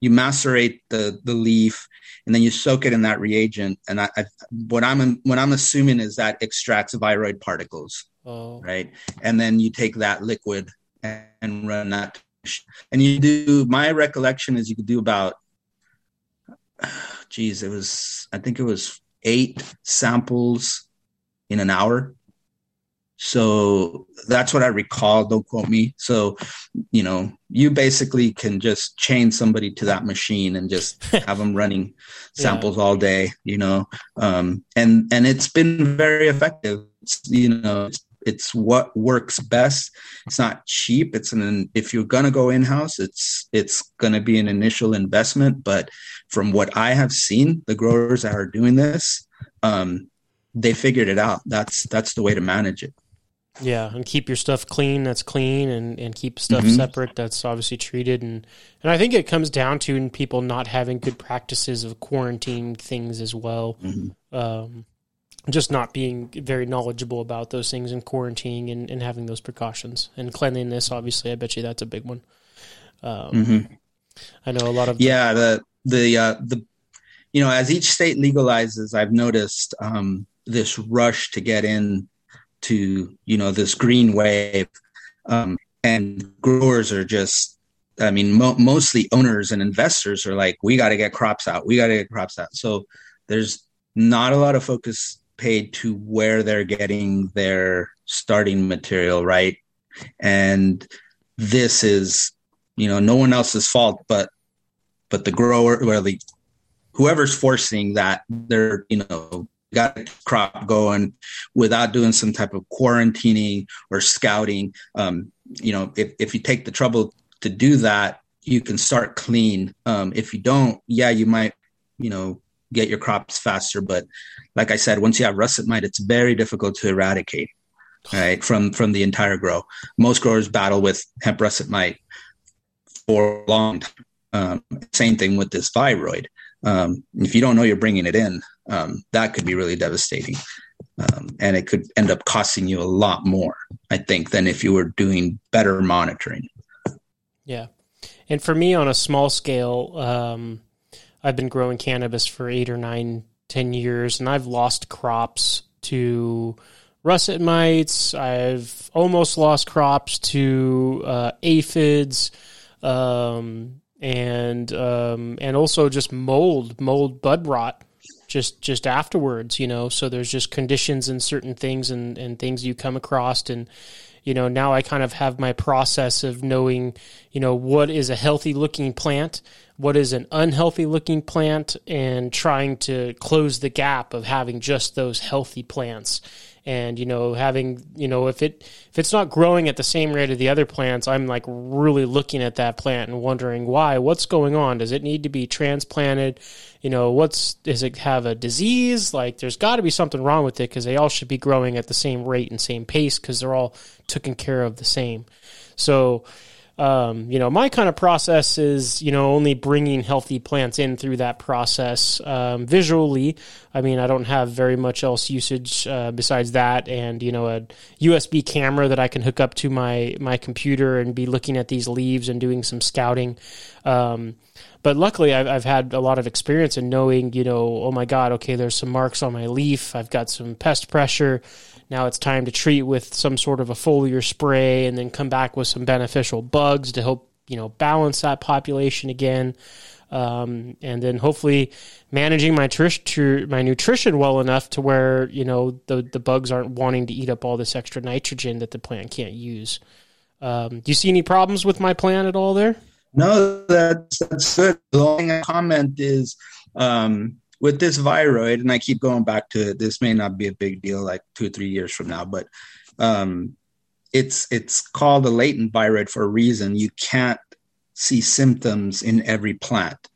you macerate the the leaf, and then you soak it in that reagent. And I, I what I'm what I'm assuming is that extracts viroid particles, oh. right? And then you take that liquid and, run that, and you do. My recollection is you could do about, geez, it was I think it was eight samples in an hour so that's what I recall. Don't quote me. So, you know, you basically can just chain somebody to that machine and just have them running samples yeah. all day, you know, um, and, and it's been very effective. It's, you know, it's, it's what works best. It's not cheap. It's an, if you're going to go in house, it's, it's going to be an initial investment. But from what I have seen, the growers that are doing this, um, they figured it out. That's, that's the way to manage it. Yeah, and keep your stuff clean. That's clean, and, and keep stuff mm-hmm. separate. That's obviously treated, and and I think it comes down to people not having good practices of quarantining things as well. Mm-hmm. Um, just not being very knowledgeable about those things and quarantining and, and having those precautions and cleanliness. Obviously, I bet you that's a big one. Um, mm-hmm. I know a lot of yeah the the uh, the you know as each state legalizes, I've noticed um, this rush to get in to you know this green wave um, and growers are just i mean mo- mostly owners and investors are like we got to get crops out we got to get crops out so there's not a lot of focus paid to where they're getting their starting material right and this is you know no one else's fault but but the grower or the whoever's forcing that they're you know got a crop going without doing some type of quarantining or scouting. Um, you know, if, if you take the trouble to do that, you can start clean. Um, if you don't, yeah, you might, you know, get your crops faster. But like I said, once you have russet mite, it's very difficult to eradicate, right, from from the entire grow. Most growers battle with hemp russet mite for a long time. Um, same thing with this viroid. Um, if you don't know you're bringing it in, um, that could be really devastating. Um, and it could end up costing you a lot more, I think, than if you were doing better monitoring. Yeah. And for me, on a small scale, um, I've been growing cannabis for eight or nine, ten years, and I've lost crops to russet mites. I've almost lost crops to uh, aphids. Um, and um, and also just mold, mold bud rot, just just afterwards, you know. So there's just conditions and certain things and and things you come across, and you know now I kind of have my process of knowing, you know, what is a healthy looking plant, what is an unhealthy looking plant, and trying to close the gap of having just those healthy plants and you know having you know if it if it's not growing at the same rate of the other plants i'm like really looking at that plant and wondering why. What's going on? Does it need to be transplanted? You know what's does it have a disease? Like there's got to be something wrong with it because they all should be growing at the same rate and same pace because they're all taken care of the same. So um, you know, my kind of process is, you know, only bringing healthy plants in through that process. Um, visually, I mean, I don't have very much else usage uh, besides that, and you know, a USB camera that I can hook up to my my computer and be looking at these leaves and doing some scouting. Um, but luckily, I've, I've had a lot of experience in knowing, you know, oh my God, okay, there's some marks on my leaf. I've got some pest pressure now it's time to treat with some sort of a foliar spray and then come back with some beneficial bugs to help, you know, balance that population again. Um, and then hopefully managing my tr- my nutrition well enough to where you know the the bugs aren't wanting to eat up all this extra nitrogen that the plant can't use. Um, do you see any problems with my plant at all there? No, that's that's good. The only comment is um, with this viroid, and I keep going back to it, this may not be a big deal like two or three years from now, but um, it's it's called a latent viroid for a reason. You can't see symptoms in every plant,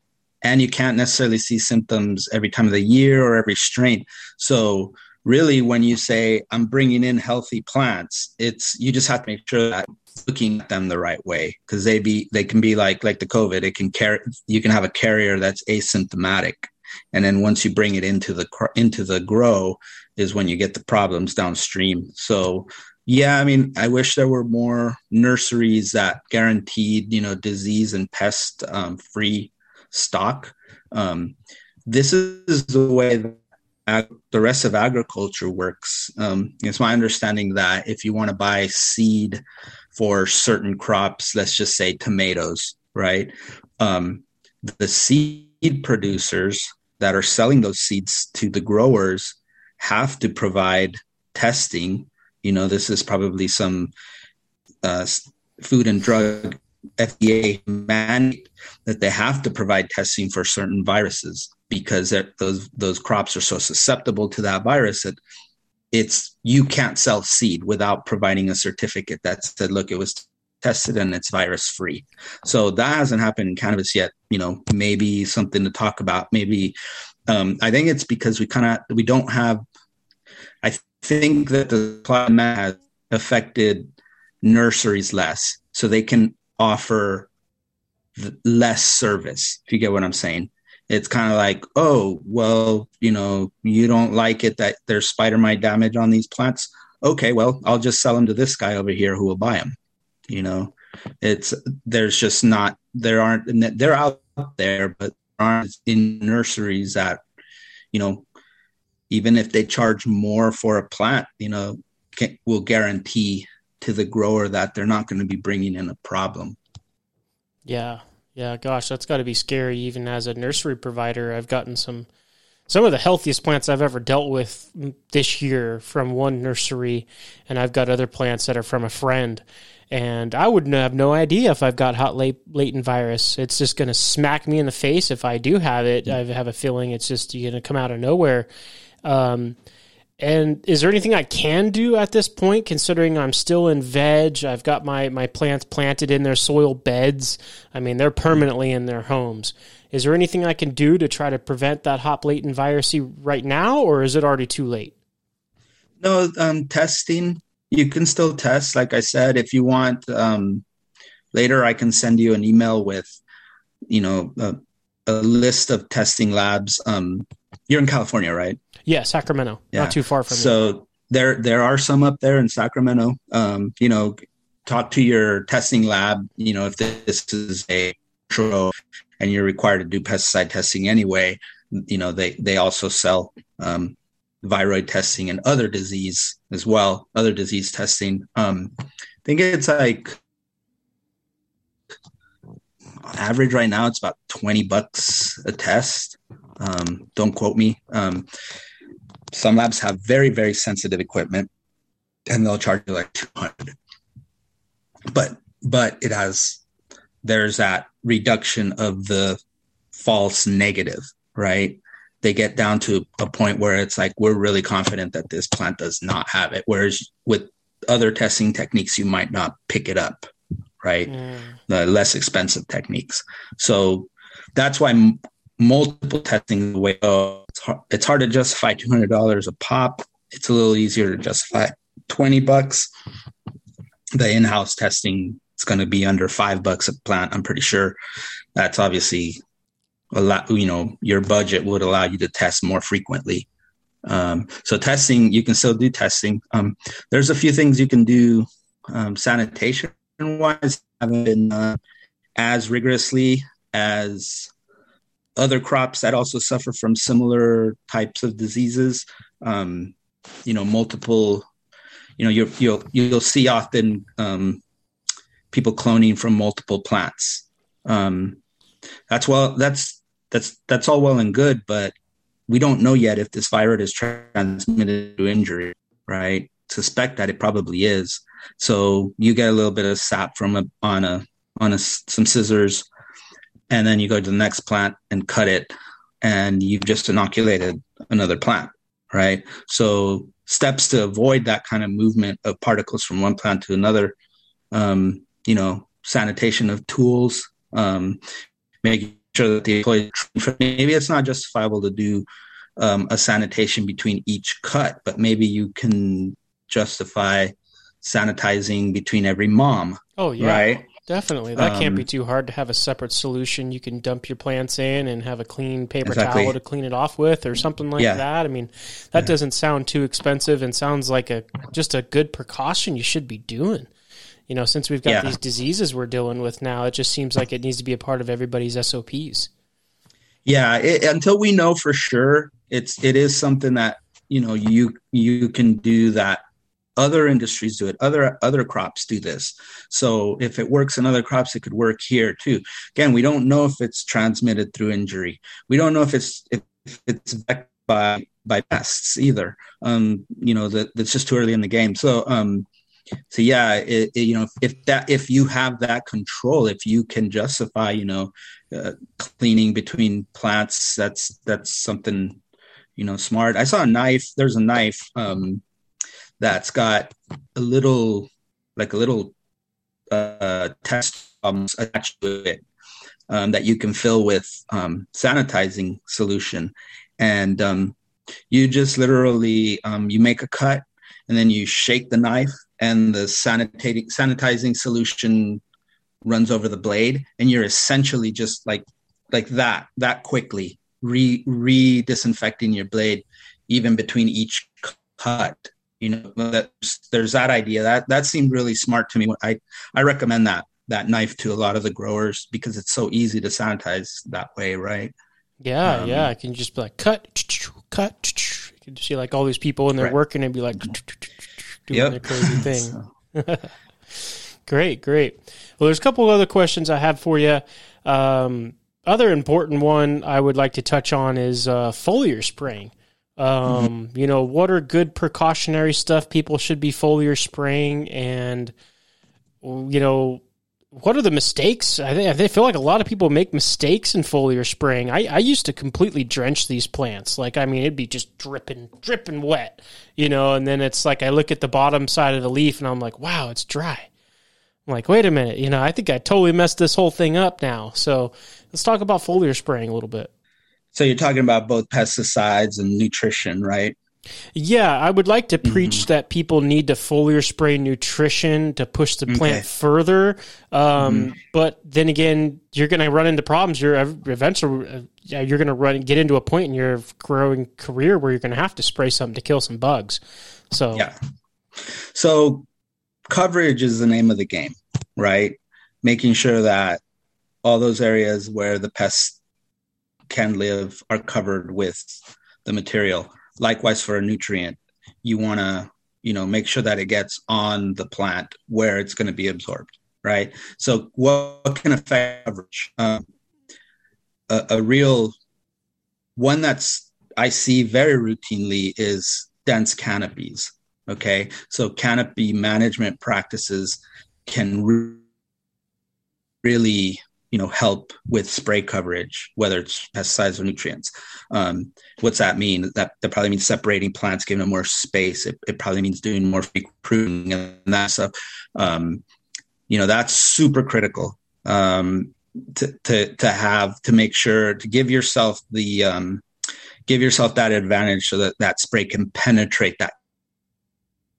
and you can't necessarily see symptoms every time of the year or every strain. So really when you say i'm bringing in healthy plants it's you just have to make sure that looking at them the right way because they be they can be like like the covid it can carry you can have a carrier that's asymptomatic and then once you bring it into the into the grow is when you get the problems downstream. So yeah i mean i wish there were more nurseries that guaranteed you know disease and pest um, free stock. Um, this is the way that the rest of agriculture works. Um, it's my understanding that if you want to buy seed for certain crops let's just say tomatoes right? Um, the seed producers that are selling those seeds to the growers have to provide testing. You know, this is probably some uh, food and drug FDA mandate that they have to provide testing for certain viruses because those those crops are so susceptible to that virus that it's you can't sell seed without providing a certificate that said, look, it was tested and it's virus free. So that hasn't happened in cannabis yet. You know, maybe something to talk about. Maybe um, I think it's because we kind of we don't have. I think that the climate has affected nurseries less, so they can offer less service. If you get what I'm saying, it's kind of like, oh, well, you know, you don't like it that there's spider mite damage on these plants. Okay, well, I'll just sell them to this guy over here who will buy them. You know, it's there's just not there aren't they're out there, but aren't in nurseries that you know even if they charge more for a plant, you know, can, will guarantee to the grower that they're not going to be bringing in a problem. Yeah, yeah, gosh, that's got to be scary. Even as a nursery provider, I've gotten some some of the healthiest plants I've ever dealt with this year from one nursery, and I've got other plants that are from a friend and I would have no idea if I've got hop latent virus. It's just going to smack me in the face if I do have it. I have a feeling it's just going to come out of nowhere. Um, and is there anything I can do at this point, considering I'm still in veg? I've got my, my plants planted in their soil beds. I mean, they're permanently in their homes. Is there anything I can do to try to prevent that hop latent virus right now, or is it already too late? No, um, testing you can still test. Like I said, if you want, um, later I can send you an email with, you know, a, a list of testing labs. Um, you're in California, right? Yeah, Sacramento, yeah. not too far from. So there, there are some up there in Sacramento. Um, you know, talk to your testing lab. You know, if this is a control and you're required to do pesticide testing anyway, you know, they they also sell um, viroid testing and other disease as well, other disease testing. Um, I think it's like average right now, it's about 20 bucks a test. Um, don't quote me. Um, some labs have very, very sensitive equipment and they'll charge you like 200. But, but it has, there's that reduction of the false negative, right? They get down to a point where it's like we're really confident that this plant does not have it. Whereas with other testing techniques you might not pick it up right? Mm. the less expensive techniques. So that's why m- multiple testing the way oh, it's hard, it's hard to justify $200 a pop. It's a little easier to justify 20 bucks. The in-house testing is going to be under five bucks a plant i'm pretty sure. That's obviously a lot, you know, your budget would allow you to test more frequently. Um, so testing, you can still do testing. Um, there's a few things you can do um, sanitation wise, haven't been uh, as rigorously as other crops that also suffer from similar types of diseases. Um, you know, multiple. You know, you you'll you'll see often um, people cloning from multiple plants. Um, that's well that's that's that's all well and good, but we don't know yet if this virus is transmitted to injury, right? Suspect that it probably is. So you get a little bit of sap from a on a on a, some scissors, and then you go to the next plant and cut it, and you've just inoculated another plant, right? So steps to avoid that kind of movement of particles from one plant to another, um, you know, sanitation of tools, um, making sure that the employee maybe it's not justifiable to do um, a sanitation between each cut, but maybe you can justify sanitizing between every mom. Oh yeah, right. Definitely, that um, can't be um, too hard to have a separate solution. You can dump your plants in and have a clean paper exactly. towel to clean it off with, or something like yeah. that. I mean, that yeah. doesn't sound too expensive and sounds like a just a good precaution you should be doing. You know, since we've got yeah. these diseases we're dealing with now, it just seems like it needs to be a part of everybody's SOPs. Yeah, it, until we know for sure, it's it is something that you know you you can do that other industries do it other other crops do this. So if it works in other crops it could work here too. Again we don't know if it's transmitted through injury. We don't know if it's if it's by by pests either. Um you know that that's just too early in the game. So um so yeah it, it, you know if that if you have that control if you can justify you know uh, cleaning between plants that's that's something you know smart. I saw a knife there's a knife um that's got a little like a little uh, test attached to it um, that you can fill with um, sanitizing solution. And um, you just literally um, you make a cut and then you shake the knife and the sanitating sanitizing solution runs over the blade and you're essentially just like like that that quickly re re disinfecting your blade even between each cut you know that there's that idea. That that seemed really smart to me. I i recommend that that knife to a lot of the growers because it's so easy to sanitize that way right? Yeah um, yeah i can just be like cut cut you can see like all these people and they're right. working and be like doing yep. their crazy thing. Great great. Well there's a couple other questions i have for you um, other important one i would like to touch on is uh, foliar spraying. Um, mm-hmm. You know, what are good precautionary stuff people should be foliar spraying, and you know, what are the mistakes? I think I feel like a lot of people make mistakes in foliar spraying. I, I used to completely drench these plants, like I mean, it'd be just dripping, dripping wet, you know. And then it's like I look at the bottom side of the leaf, and I'm like, wow, it's dry. I'm like, wait a minute, you know, I think I totally messed this whole thing up now. So let's talk about foliar spraying a little bit. So you're talking about both pesticides and nutrition, right? Yeah, I would like to preach mm-hmm. that people need to foliar spray nutrition to push the plant okay. further. Um, mm-hmm. But then again, you're going to run into problems. You're eventually uh, you're going to run get into a point in your growing career where you're going to have to spray something to kill some bugs. So yeah, so coverage is the name of the game, right? Making sure that all those areas where the pests can live are covered with the material. Likewise for a nutrient, you want to you know make sure that it gets on the plant where it's going to be absorbed, right? So what can affect coverage? Um, a, a real one that's I see very routinely is dense canopies. Okay, so canopy management practices can re- really you know help with spray coverage whether it's pesticides or nutrients. Um, what's that mean? That, that probably means separating plants giving them more space. It, it probably means doing more pruning and that stuff. Um, you know that's super critical um, to, to to have to make sure to give yourself the um, give yourself that advantage so that that spray can penetrate that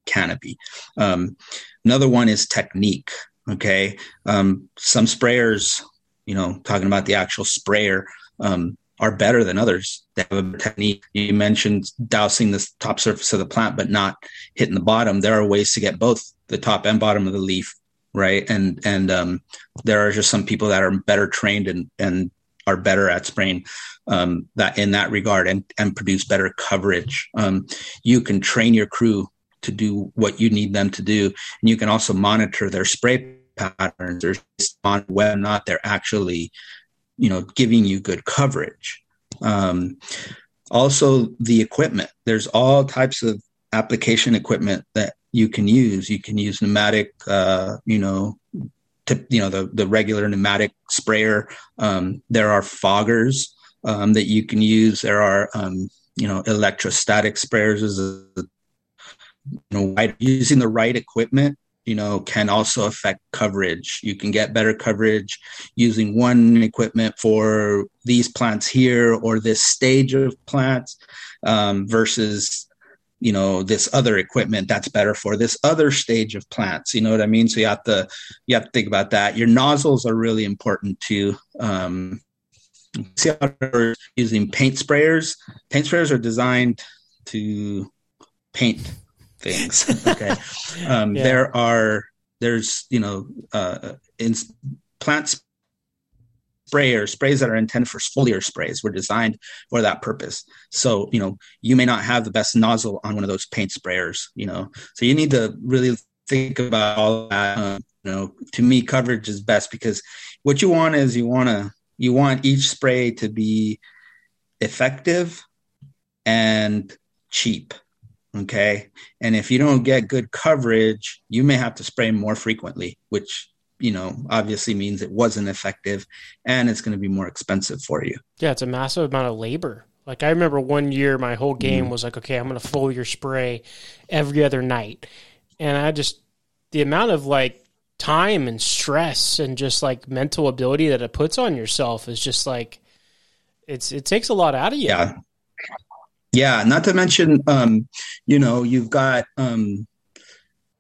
canopy. Um, another one is technique okay? Um, some sprayers you know, talking about the actual sprayer, um, are better than others. They have a technique. You mentioned dousing the top surface of the plant, but not hitting the bottom. There are ways to get both the top and bottom of the leaf, right? And and um, there are just some people that are better trained and and are better at spraying um, that in that regard and and produce better coverage. Um, you can train your crew to do what you need them to do, and you can also monitor their spray patterns or on whether or not they're actually, you know, giving you good coverage. Um, also, the equipment. There's all types of application equipment that you can use. You can use pneumatic, uh, you know, to, you know the the regular pneumatic sprayer. Um, there are foggers um, that you can use. There are um, you know electrostatic sprayers. Is a, you know using the right equipment you know, can also affect coverage. You can get better coverage using one equipment for these plants here or this stage of plants um, versus, you know, this other equipment that's better for this other stage of plants. You know what I mean? So you have to you have to think about that. Your nozzles are really important too. Um, see how using paint sprayers. Paint sprayers are designed to paint things. Okay, um, yeah. there are there's you know uh, in plant sprayers sprays that are intended for foliar sprays were designed for that purpose. So you know you may not have the best nozzle on one of those paint sprayers. You know, so you need to really think about all that. Um, you know, to me, coverage is best because what you want is you want to you want each spray to be effective and cheap Okay. And if you don't get good coverage, you may have to spray more frequently, which, you know, obviously means it wasn't effective and it's going to be more expensive for you. Yeah. It's a massive amount of labor. Like I remember one year, my whole game mm was like, okay, I'm going to foliar spray every other night. And I just, the amount of like time and stress and just like mental ability that it puts on yourself is just like, it's, it takes a lot out of you. Yeah. Yeah, not to mention, um, you know, you've got, um,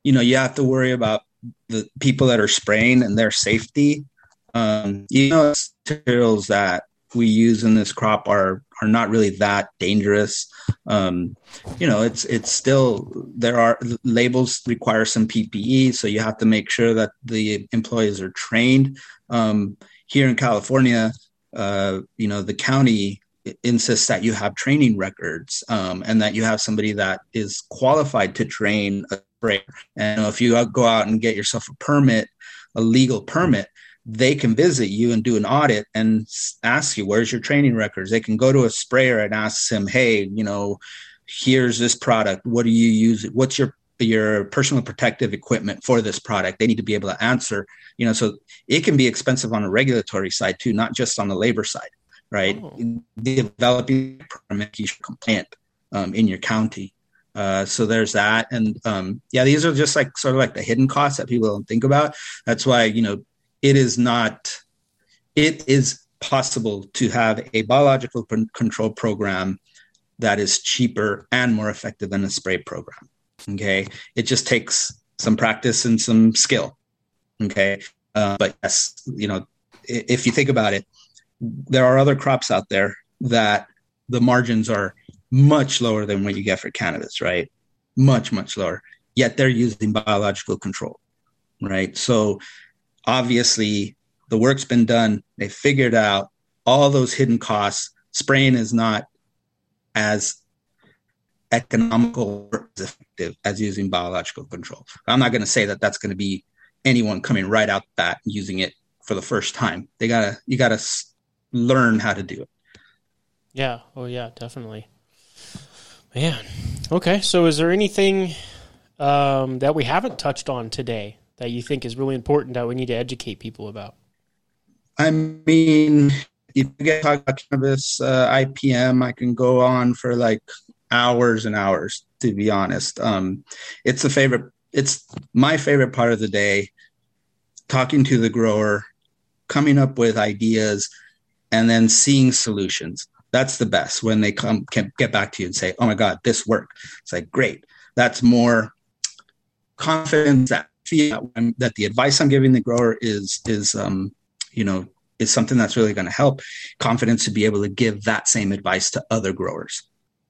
you know, you have to worry about the people that are spraying and their safety. Um, you know, materials that we use in this crop are are not really that dangerous. Um, you know, it's it's still there are labels require some PPE, so you have to make sure that the employees are trained. Um, here in California, uh, you know, the county insists that you have training records um, and that you have somebody that is qualified to train a sprayer. And if you go out and get yourself a permit, a legal permit, they can visit you and do an audit and ask you, where's your training records? They can go to a sprayer and ask him, hey, you know, here's this product. What do you use? What's your your personal protective equipment for this product they need to be able to answer you know so it can be expensive on a regulatory side too not just on the labor side right? Oh. Developing permit compliant um, in your county. Uh, so there's that, and um, yeah, these are just like sort of like the hidden costs that people don't think about. That's why you know it is not. It is possible to have a biological control program that is cheaper and more effective than a spray program. Okay, it just takes some practice and some skill. Okay, uh, but yes, you know, if you think about it, there are other crops out there that the margins are much lower than what you get for cannabis, right? Much, much lower. Yet they're using biological control, right? So obviously the work's been done. They figured out all those hidden costs. Spraying is not as economical or as effective as using biological control. I'm not going to say that that's going to be anyone coming right out that using it for the first time. They gotta you gotta learn how to do it. Yeah. Oh, yeah, definitely. Man. Okay. So, is there anything um, that we haven't touched on today that you think is really important that we need to educate people about? I mean, if you get talk about cannabis uh, IPM, I can go on for like hours and hours. To be honest, um, it's a favorite. It's my favorite part of the day. Talking to the grower, coming up with ideas, and then seeing solutions. That's the best when they come can get back to you and say, "Oh my God, this worked." It's like great. That's more confidence that that the advice I'm giving the grower is is um, you know is something that's really going to help confidence to be able to give that same advice to other growers.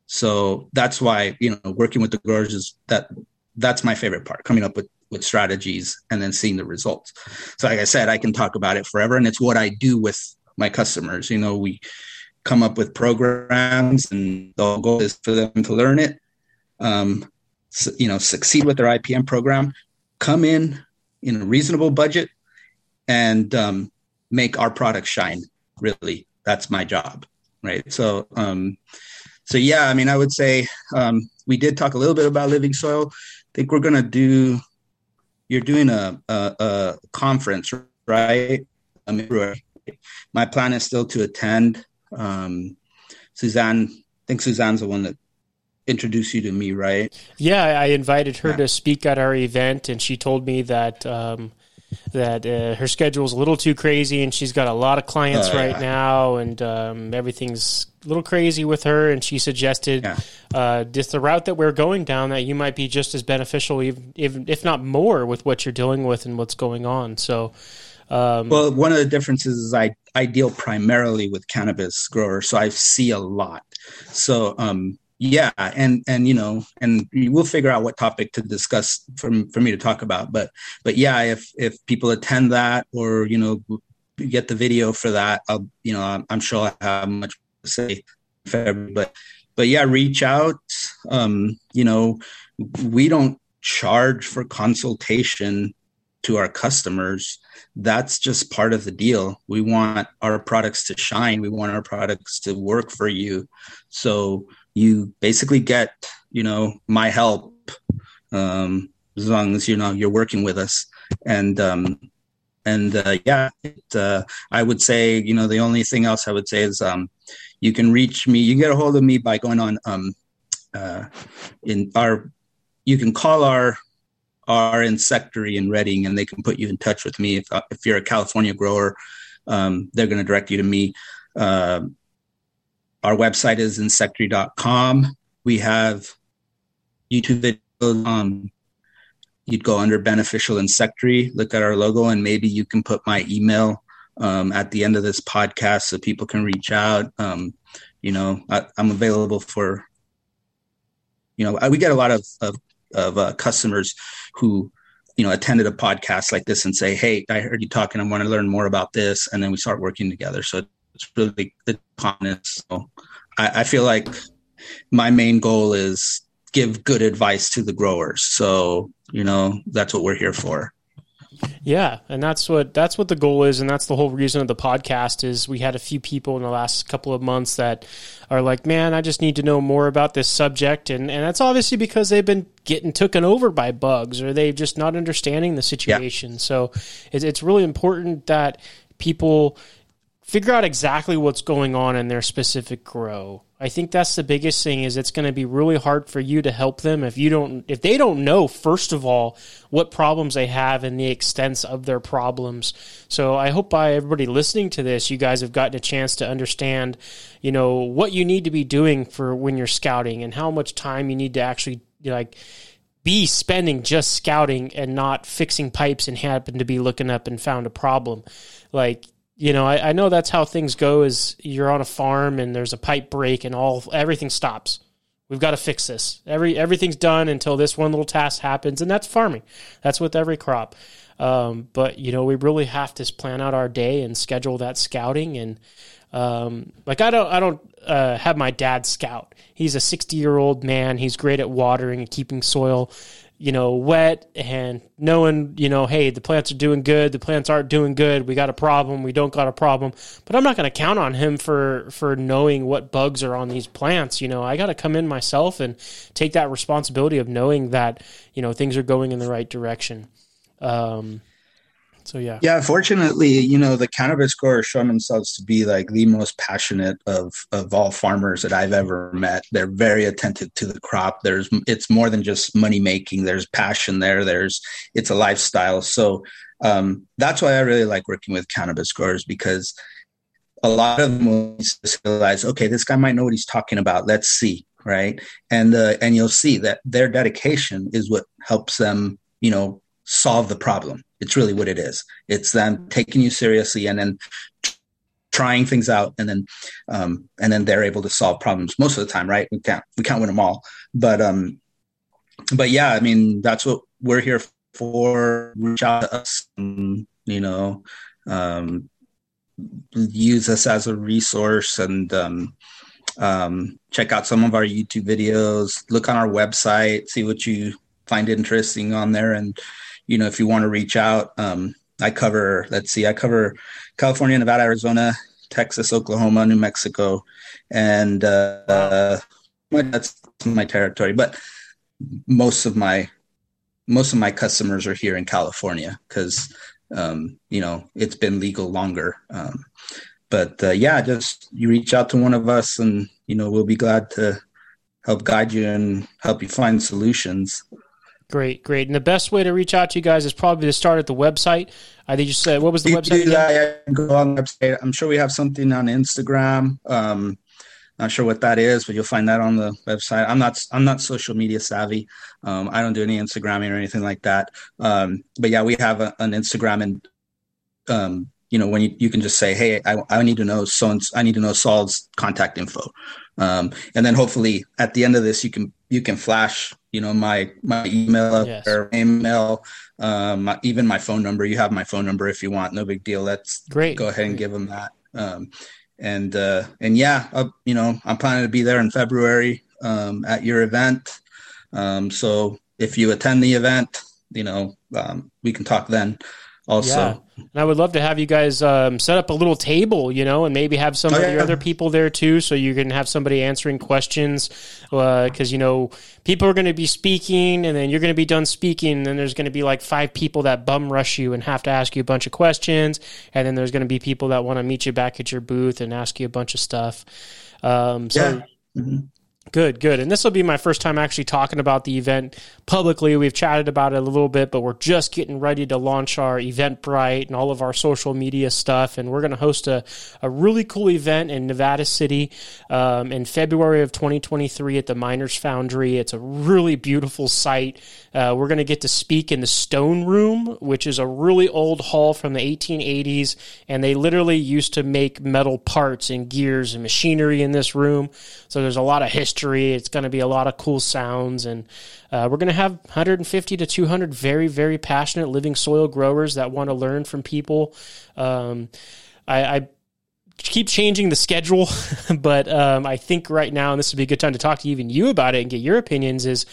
So that's why you know working with the growers is that that's my favorite part coming up with with strategies and then seeing the results. So like I said, I can talk about it forever and it's what I do with my customers. You know, we come up with programs, and the goal is for them to learn it. Um, so, you know, succeed with their IPM program, come in in a reasonable budget, and um, make our product shine. Really, that's my job, right? So, um, so yeah, I mean, I would say um, we did talk a little bit about living soil. I think we're gonna do. You're doing a, a, a conference, right? I mean, my plan is still to attend. Um, Suzanne, I think Suzanne's the one that introduced you to me, right? Yeah, I invited her yeah. to speak at our event, and she told me that um, that uh, her schedule's a little too crazy, and she's got a lot of clients oh, right yeah. now, and um, everything's a little crazy with her. And she suggested yeah. uh, just the route that we're going down that you might be just as beneficial, even, even if not more, with what you're dealing with and what's going on. So. Um, well, one of the differences is I, I deal primarily with cannabis growers, so I see a lot. So um, yeah and and you know and we'll figure out what topic to discuss for, for me to talk about but but yeah if if people attend that or you know get the video for that i'll you know i'm, sure i have much to say but but yeah reach out um you know we don't charge for consultation to our customers that's just part of the deal. We want our products to shine. We want our products to work for you. So you basically get you know my help um, as long as you know you're working with us. And um, and uh, yeah it, uh, i would say you know the only thing else i would say is um, you can reach me you can get a hold of me by going on um, uh, in our you can call our insectary in Redding and they can put you in touch with me if, uh, if you're a california grower um, they're going to direct you to me uh, our website is insectary.com. We have YouTube videos. Um, you'd go under beneficial insectary, look at our logo, and maybe you can put my email um, at the end of this podcast so people can reach out. Um, you know, I, am available for, you know, I, we get a lot of, of, of uh, customers who, you know, attended a podcast like this and say, Hey, I heard you talking. I want to learn more about this. And then we start working together. So it's really the comments. So I, I feel like my main goal is give good advice to the growers. So, you know, that's what we're here for. Yeah, and that's what that's what the goal is, and that's the whole reason of the podcast. Is we had a few people in the last couple of months that are like, "Man, I just need to know more about this subject," and and that's obviously because they've been getting taken over by bugs, or they're just not understanding the situation. Yeah. So it's it's really important that people figure out exactly what's going on in their specific grow. I think that's the biggest thing is it's going to be really hard for you to help them if you don't if they don't know first of all what problems they have and the extents of their problems. So I hope by everybody listening to this you guys have gotten a chance to understand, you know, what you need to be doing for when you're scouting and how much time you need to actually like be spending just scouting and not fixing pipes and happen to be looking up and found a problem. Like you know, I, I, know that's how things go. Is you're on a farm and there's a pipe break and all everything stops. We've got to fix this. Every everything's done until this one little task happens, and that's farming. That's with every crop. Um, but you know, we really have to plan out our day and schedule that scouting. And um, like I don't, I don't uh, have my dad scout. He's a 60 year old man. He's great at watering and keeping soil you know, wet and knowing, you know, hey, the plants are doing good, the plants aren't doing good, we got a problem, we don't got a problem. But I'm not going to count on him for for knowing what bugs are on these plants, you know. I got to come in myself and take that responsibility of knowing that, you know, things are going in the right direction. Um so yeah. Yeah, fortunately, you know, the cannabis growers shown themselves to be like the most passionate of of all farmers that I've ever met. They're very attentive to the crop. There's it's more than just money making. There's passion there. There's it's a lifestyle. So um, that's why I really like working with cannabis growers because a lot of them realize, okay, this guy might know what he's talking about. Let's see, right? And uh, and you'll see that their dedication is what helps them, you know, solve the problem. It's really what it is. It's them taking you seriously and then trying things out and then um, and then they're able to solve problems most of the time right? We can't we can't win them all. But um but yeah i mean that's what we're here for. Reach out to us and, you know um use us as a resource and um um check out some of our youtube videos. Look on our website see what you find interesting on there and you know, if you want to reach out, um, I cover, let's see, I cover California, Nevada, Arizona, Texas, Oklahoma, New Mexico, and uh, that's my territory. But most of my most of my customers are here in California because um, you know it's been legal longer. Um, but uh, yeah, just you reach out to one of us, and you know we'll be glad to help guide you and help you find solutions. Great, great. And the best way to reach out to you guys is probably to start at the website. I think you said, what was the you website? Do that, yeah, go on the website. I'm sure we have something on Instagram. Um, not sure what that is, but you'll find that on the website. I'm not I'm not social media savvy. Um, I don't do any Instagramming or anything like that. Um, but yeah, we have a, an Instagram and um, you know when you, you can just say, hey, I, I need to know so I need to know Saul's contact info, um, and then hopefully at the end of this you can you can flash you know my my email yes. or email um, even my phone number. You have my phone number if you want. No big deal. That's great. Go ahead and give them that. Um, and uh, and yeah, uh, you know, I'm planning to be there in February um, at your event. Um, so if you attend the event, you know, um, we can talk then also. Yeah. And I would love to have you guys um, set up a little table, you know, and maybe have some oh, of yeah. your other people there too, so you can have somebody answering questions. Because uh, you know, people are going to be speaking, and then you're going to be done speaking, and then there's going to be like five people that bum rush you and have to ask you a bunch of questions, and then there's going to be people that want to meet you back at your booth and ask you a bunch of stuff. Um, so. Yeah. Mm-hmm. Good, good. And this will be my first time actually talking about the event publicly. We've chatted about it a little bit, but we're just getting ready to launch our Eventbrite and all of our social media stuff. And we're going to host a, a really cool event in Nevada City um, in February of 2023 at the Miners Foundry. It's a really beautiful site. Uh, we're going to get to speak in the Stone Room, which is a really old hall from the 1880s. And they literally used to make metal parts and gears and machinery in this room. So there's a lot of history history. It's going to be a lot of cool sounds, and uh, we're going to have 150 to 200 very, very passionate living soil growers that want to learn from people. Um, I, I keep changing the schedule, but um, I think right now, and this would be a good time to talk to even you about it and get your opinions. Is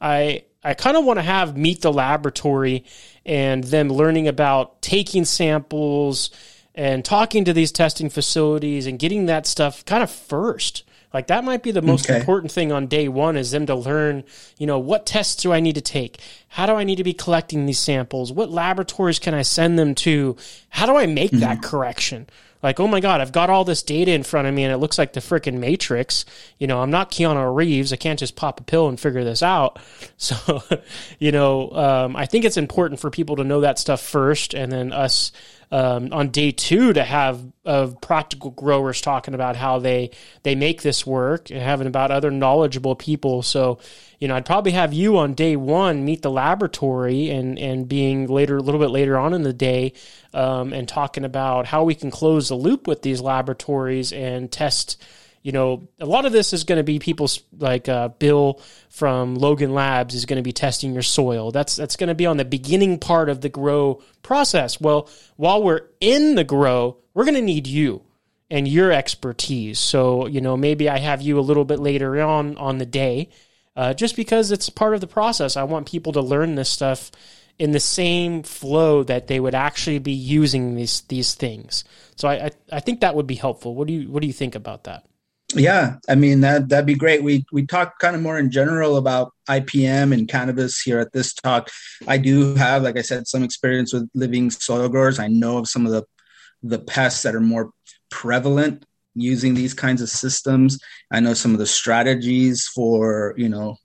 I I kind of want to have meet the laboratory and them learning about taking samples and talking to these testing facilities and getting that stuff kind of first. Like that might be the most okay. important thing on day one is them to learn, you know, what tests do I need to take? How do I need to be collecting these samples? What laboratories can I send them to? How do I make mm-hmm. that correction? Like, oh my God, I've got all this data in front of me and it looks like the freaking Matrix. You know, I'm not Keanu Reeves. I can't just pop a pill and figure this out. So, you know, um, I think it's important for people to know that stuff first and then us um, on day two to have of practical growers talking about how they they make this work and having about other knowledgeable people. So, you know, I'd probably have you on day one meet the laboratory and and being later a little bit later on in the day um, and talking about how we can close the loop with these laboratories and test you know, a lot of this is going to be people's like uh, Bill from Logan Labs is going to be testing your soil. That's that's going to be on the beginning part of the grow process. Well, while we're in the grow, we're going to need you and your expertise. So you know, maybe I have you a little bit later on on the day, uh, just because it's part of the process. I want people to learn this stuff in the same flow that they would actually be using these these things. So I, I, I think that would be helpful. What do you what do you think about that? Yeah, I mean that that'd be great. We we talk kind of more in general about IPM and cannabis here at this talk. I do have, like I said, some experience with living soil growers. I know of some of the the pests that are more prevalent using these kinds of systems. I know some of the strategies for you know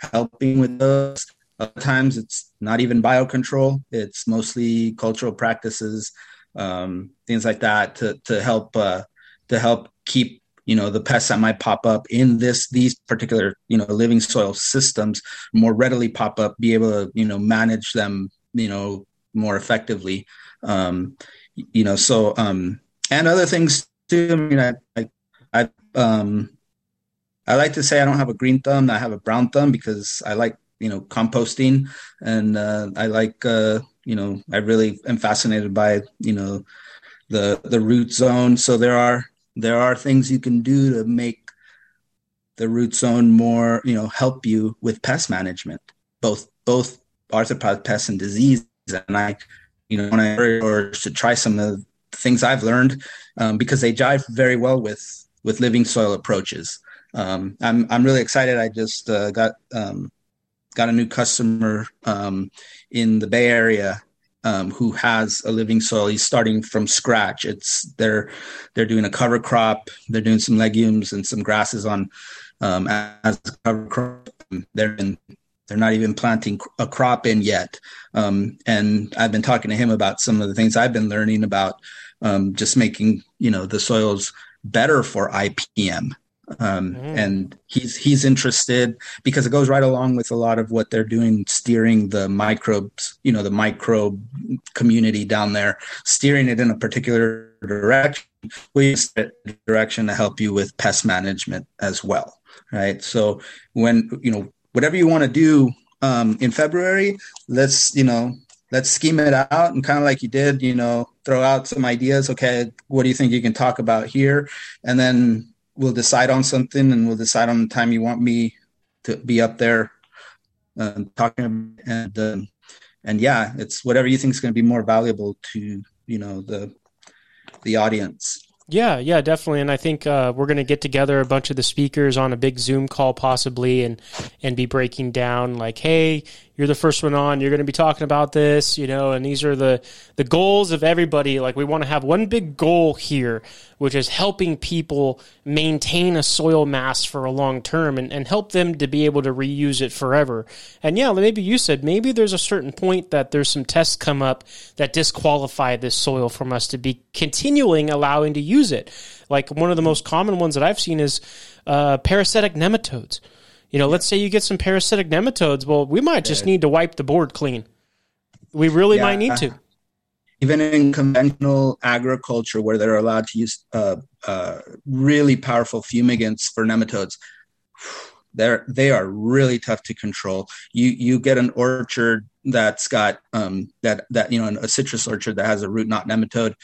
helping with those. Other times it's not even biocontrol; it's mostly cultural practices, um, things like that to to help uh, to help keep you know the pests that might pop up in this these particular you know living soil systems more readily pop up be able to you know manage them you know more effectively. Um you know so um and other things too i mean i i, I um i like to say i don't have a green thumb i have a brown thumb because i like you know composting and uh i like uh you know i really am fascinated by you know the the root zone. So there are there are things you can do to make the root zone more, you know, help you with pest management, both both arthropod pests and disease. And I, you know, when I or to try some of the things I've learned um, because they jive very well with with living soil approaches. Um, I'm I'm really excited. I just uh, got um, got a new customer um, in the Bay Area um, who has a living soil. He's starting from scratch. It's they're they're doing a cover crop. They're doing some legumes and some grasses on um, as a cover crop. They're in, they're not even planting a crop in yet. Um, and I've been talking to him about some of the things I've been learning about um, just making you know the soils better for IPM um, mm. and he's he's interested because it goes right along with a lot of what they're doing steering the microbes you know the microbe community down there steering it in a particular direction we use that direction to help you with pest management as well right so when you know whatever you want to do um, in february let's you know let's scheme it out and kind of like you did you know throw out some ideas okay what do you think you can talk about here and then we'll decide on something and we'll decide on the time you want me to be up there uh, talking and um, and yeah it's whatever you think is going to be more valuable to you know the the audience yeah, yeah, definitely. And I think uh, we're going to get together a bunch of the speakers on a big Zoom call, possibly, and and be breaking down like, hey, you're the first one on. You're going to be talking about this, you know, and these are the the goals of everybody. Like we want to have one big goal here, which is helping people maintain a soil mass for a long term and, and help them to be able to reuse it forever. And yeah, maybe you said maybe there's a certain point that there's some tests come up that disqualify this soil from us to be continuing allowing to use it. Like one of the most common ones that I've seen is uh, parasitic nematodes you know, let's say you get some parasitic nematodes. Well, we might just need to wipe the board clean. We really yeah. might need to. Even in conventional agriculture, where they're allowed to use uh, uh, really powerful fumigants for nematodes, they're they are really tough to control. You you get an orchard that's got um, that that you know a citrus orchard that has a root knot nematode.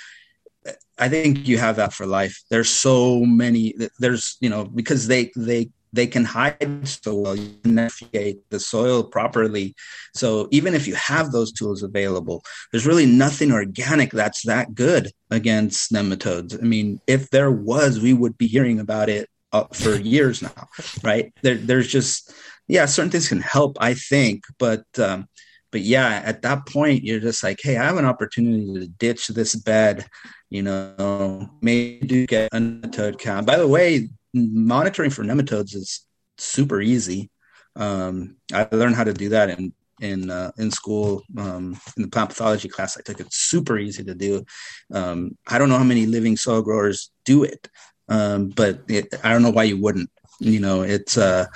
I think you have that for life. There's so many. There's you know because they they they can hide so well you navigate the soil properly. So even if you have those tools available there's really nothing organic that's that good against nematodes. I mean if there was we would be hearing about it uh, for years now right? There, there's just yeah certain things can help i think but um, but yeah at that point you're just like hey i have an opportunity to ditch this bed you know maybe do get a nematode count. By the way monitoring for nematodes is super easy. Um, I learned how to do that in in uh, in school um, in the plant pathology class I took. It's super easy to do. Um, I don't know how many living soil growers do it, um, but it, I don't know why you wouldn't. You know, it's. Uh,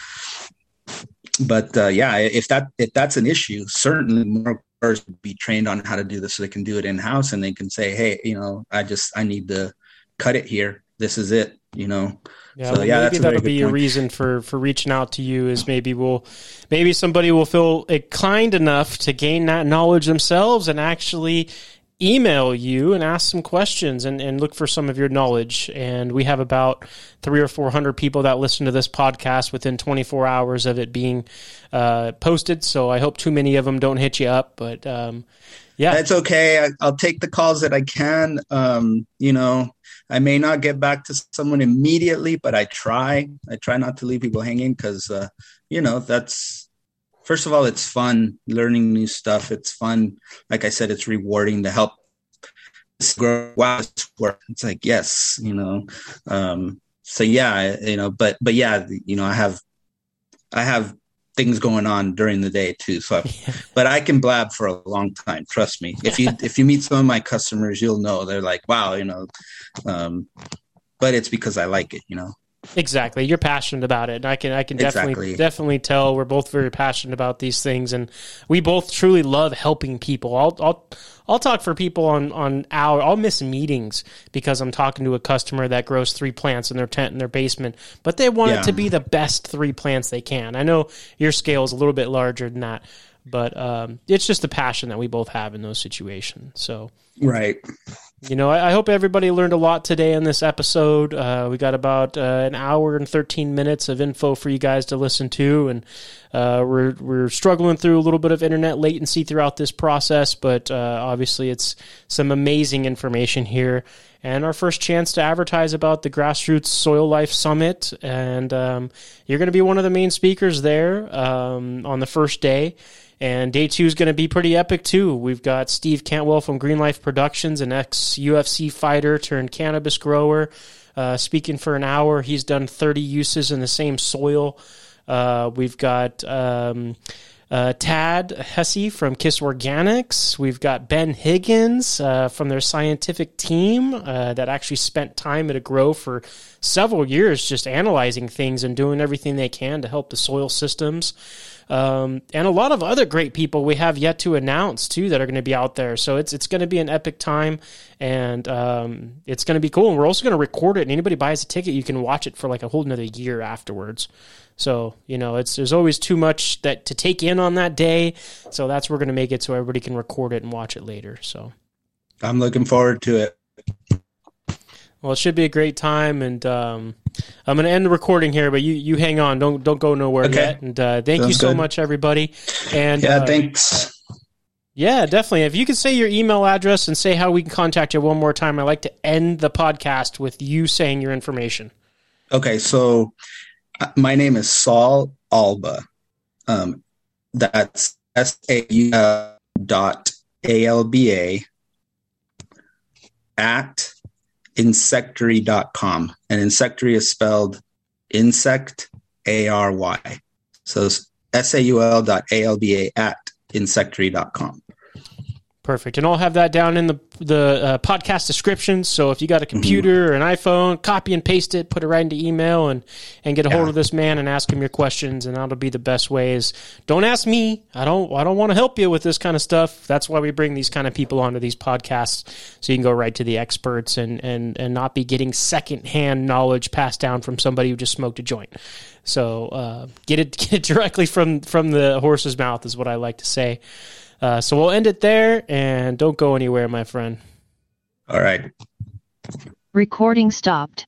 but uh, yeah, if that if that's an issue, certainly more growers be trained on how to do this so they can do it in house and they can say, hey, you know, I just I need to cut it here. This is it. You know, yeah, so, well, yeah maybe that'll be point. a reason for for reaching out to you. Is maybe we'll maybe somebody will feel inclined enough to gain that knowledge themselves and actually email you and ask some questions and, and look for some of your knowledge. And we have about three or four hundred people that listen to this podcast within 24 hours of it being uh, posted. So I hope too many of them don't hit you up, but um, yeah, it's okay. I, will take the calls that I can. Um, you know, I may not get back to someone immediately, but I try. I try not to leave people hanging because, uh, you know, that's first of all, it's fun learning new stuff. It's fun. Like I said, it's rewarding to help grow. Wow, it's like yes, you know. Um, so yeah, you know, but but yeah, you know, I have I have things going on during the day too. So, I, but I can blab for a long time. Trust me. If you if you meet some of my customers, you'll know they're like, wow, you know. Um, but it's because I like it, you know. Exactly. You're passionate about it. And I can I can definitely exactly. definitely tell we're both very passionate about these things and we both truly love helping people. I'll I'll I'll talk for people on on our I'll miss meetings because I'm talking to a customer that grows three plants in their tent in their basement, but they want yeah. it to be the best three plants they can. I know your scale is a little bit larger than that, but um, it's just the passion that we both have in those situations. So right you know, I, I, hope everybody learned a lot today in this episode. Uh, we got about uh, an hour and 13 minutes of info for you guys to listen to, and uh, we're we're struggling through a little bit of internet latency throughout this process, but uh, obviously it's some amazing information here. and our first chance to advertise about the Grassroots Soil Life Summit. And um, you're going to be one of the main speakers there um, on the first day. And day two is going to be pretty epic too. We've got Steve Cantwell from Green Life Productions, an ex UFC fighter turned cannabis grower, uh, speaking for an hour. He's done 30 uses in the same soil. Uh, we've got um, uh, Tad Hussey from KIS Organics. We've got Ben Higgins uh, from their scientific team uh, that actually spent time at a grow for several years just analyzing things and doing everything they can to help the soil systems. Um, and a lot of other great people we have yet to announce too that are going to be out there. So it's it's going to be an epic time, and um, it's going to be cool. And we're also going to record it. And anybody buys a ticket, you can watch it for like a whole another year afterwards. So you know, it's there's always too much that to take in on that day. So that's we're going to make it so everybody can record it and watch it later. So I'm looking forward to it. Well, it should be a great time, and um, I'm going to end the recording here. But you, you hang on, don't don't go nowhere okay. yet. And uh, thank Sounds you so good. much, everybody. And yeah, uh, thanks. Yeah, definitely. If you could say your email address and say how we can contact you one more time, I like to end the podcast with you saying your information. Okay, so uh, my name is Saul Alba. Um, that's S A U dot A L B A at insectary.com. And insectary is spelled insect A R Y. So S A U L dot A L B A at insectary.com. Perfect. And I'll have that down in the the uh, podcast description. So if you got a computer mm-hmm. or an iPhone, copy and paste it, put it right into email, and and get a hold of this man and ask him your questions. And that'll be the best ways. Don't ask me. I don't. I don't want to help you with this kind of stuff. That's why we bring these kind of people onto these podcasts, so you can go right to the experts and and and not be getting secondhand knowledge passed down from somebody who just smoked a joint. So uh, get it get it directly from from the horse's mouth is what I like to say. Uh, so we'll end it there and don't go anywhere, my friend. All right. Recording stopped.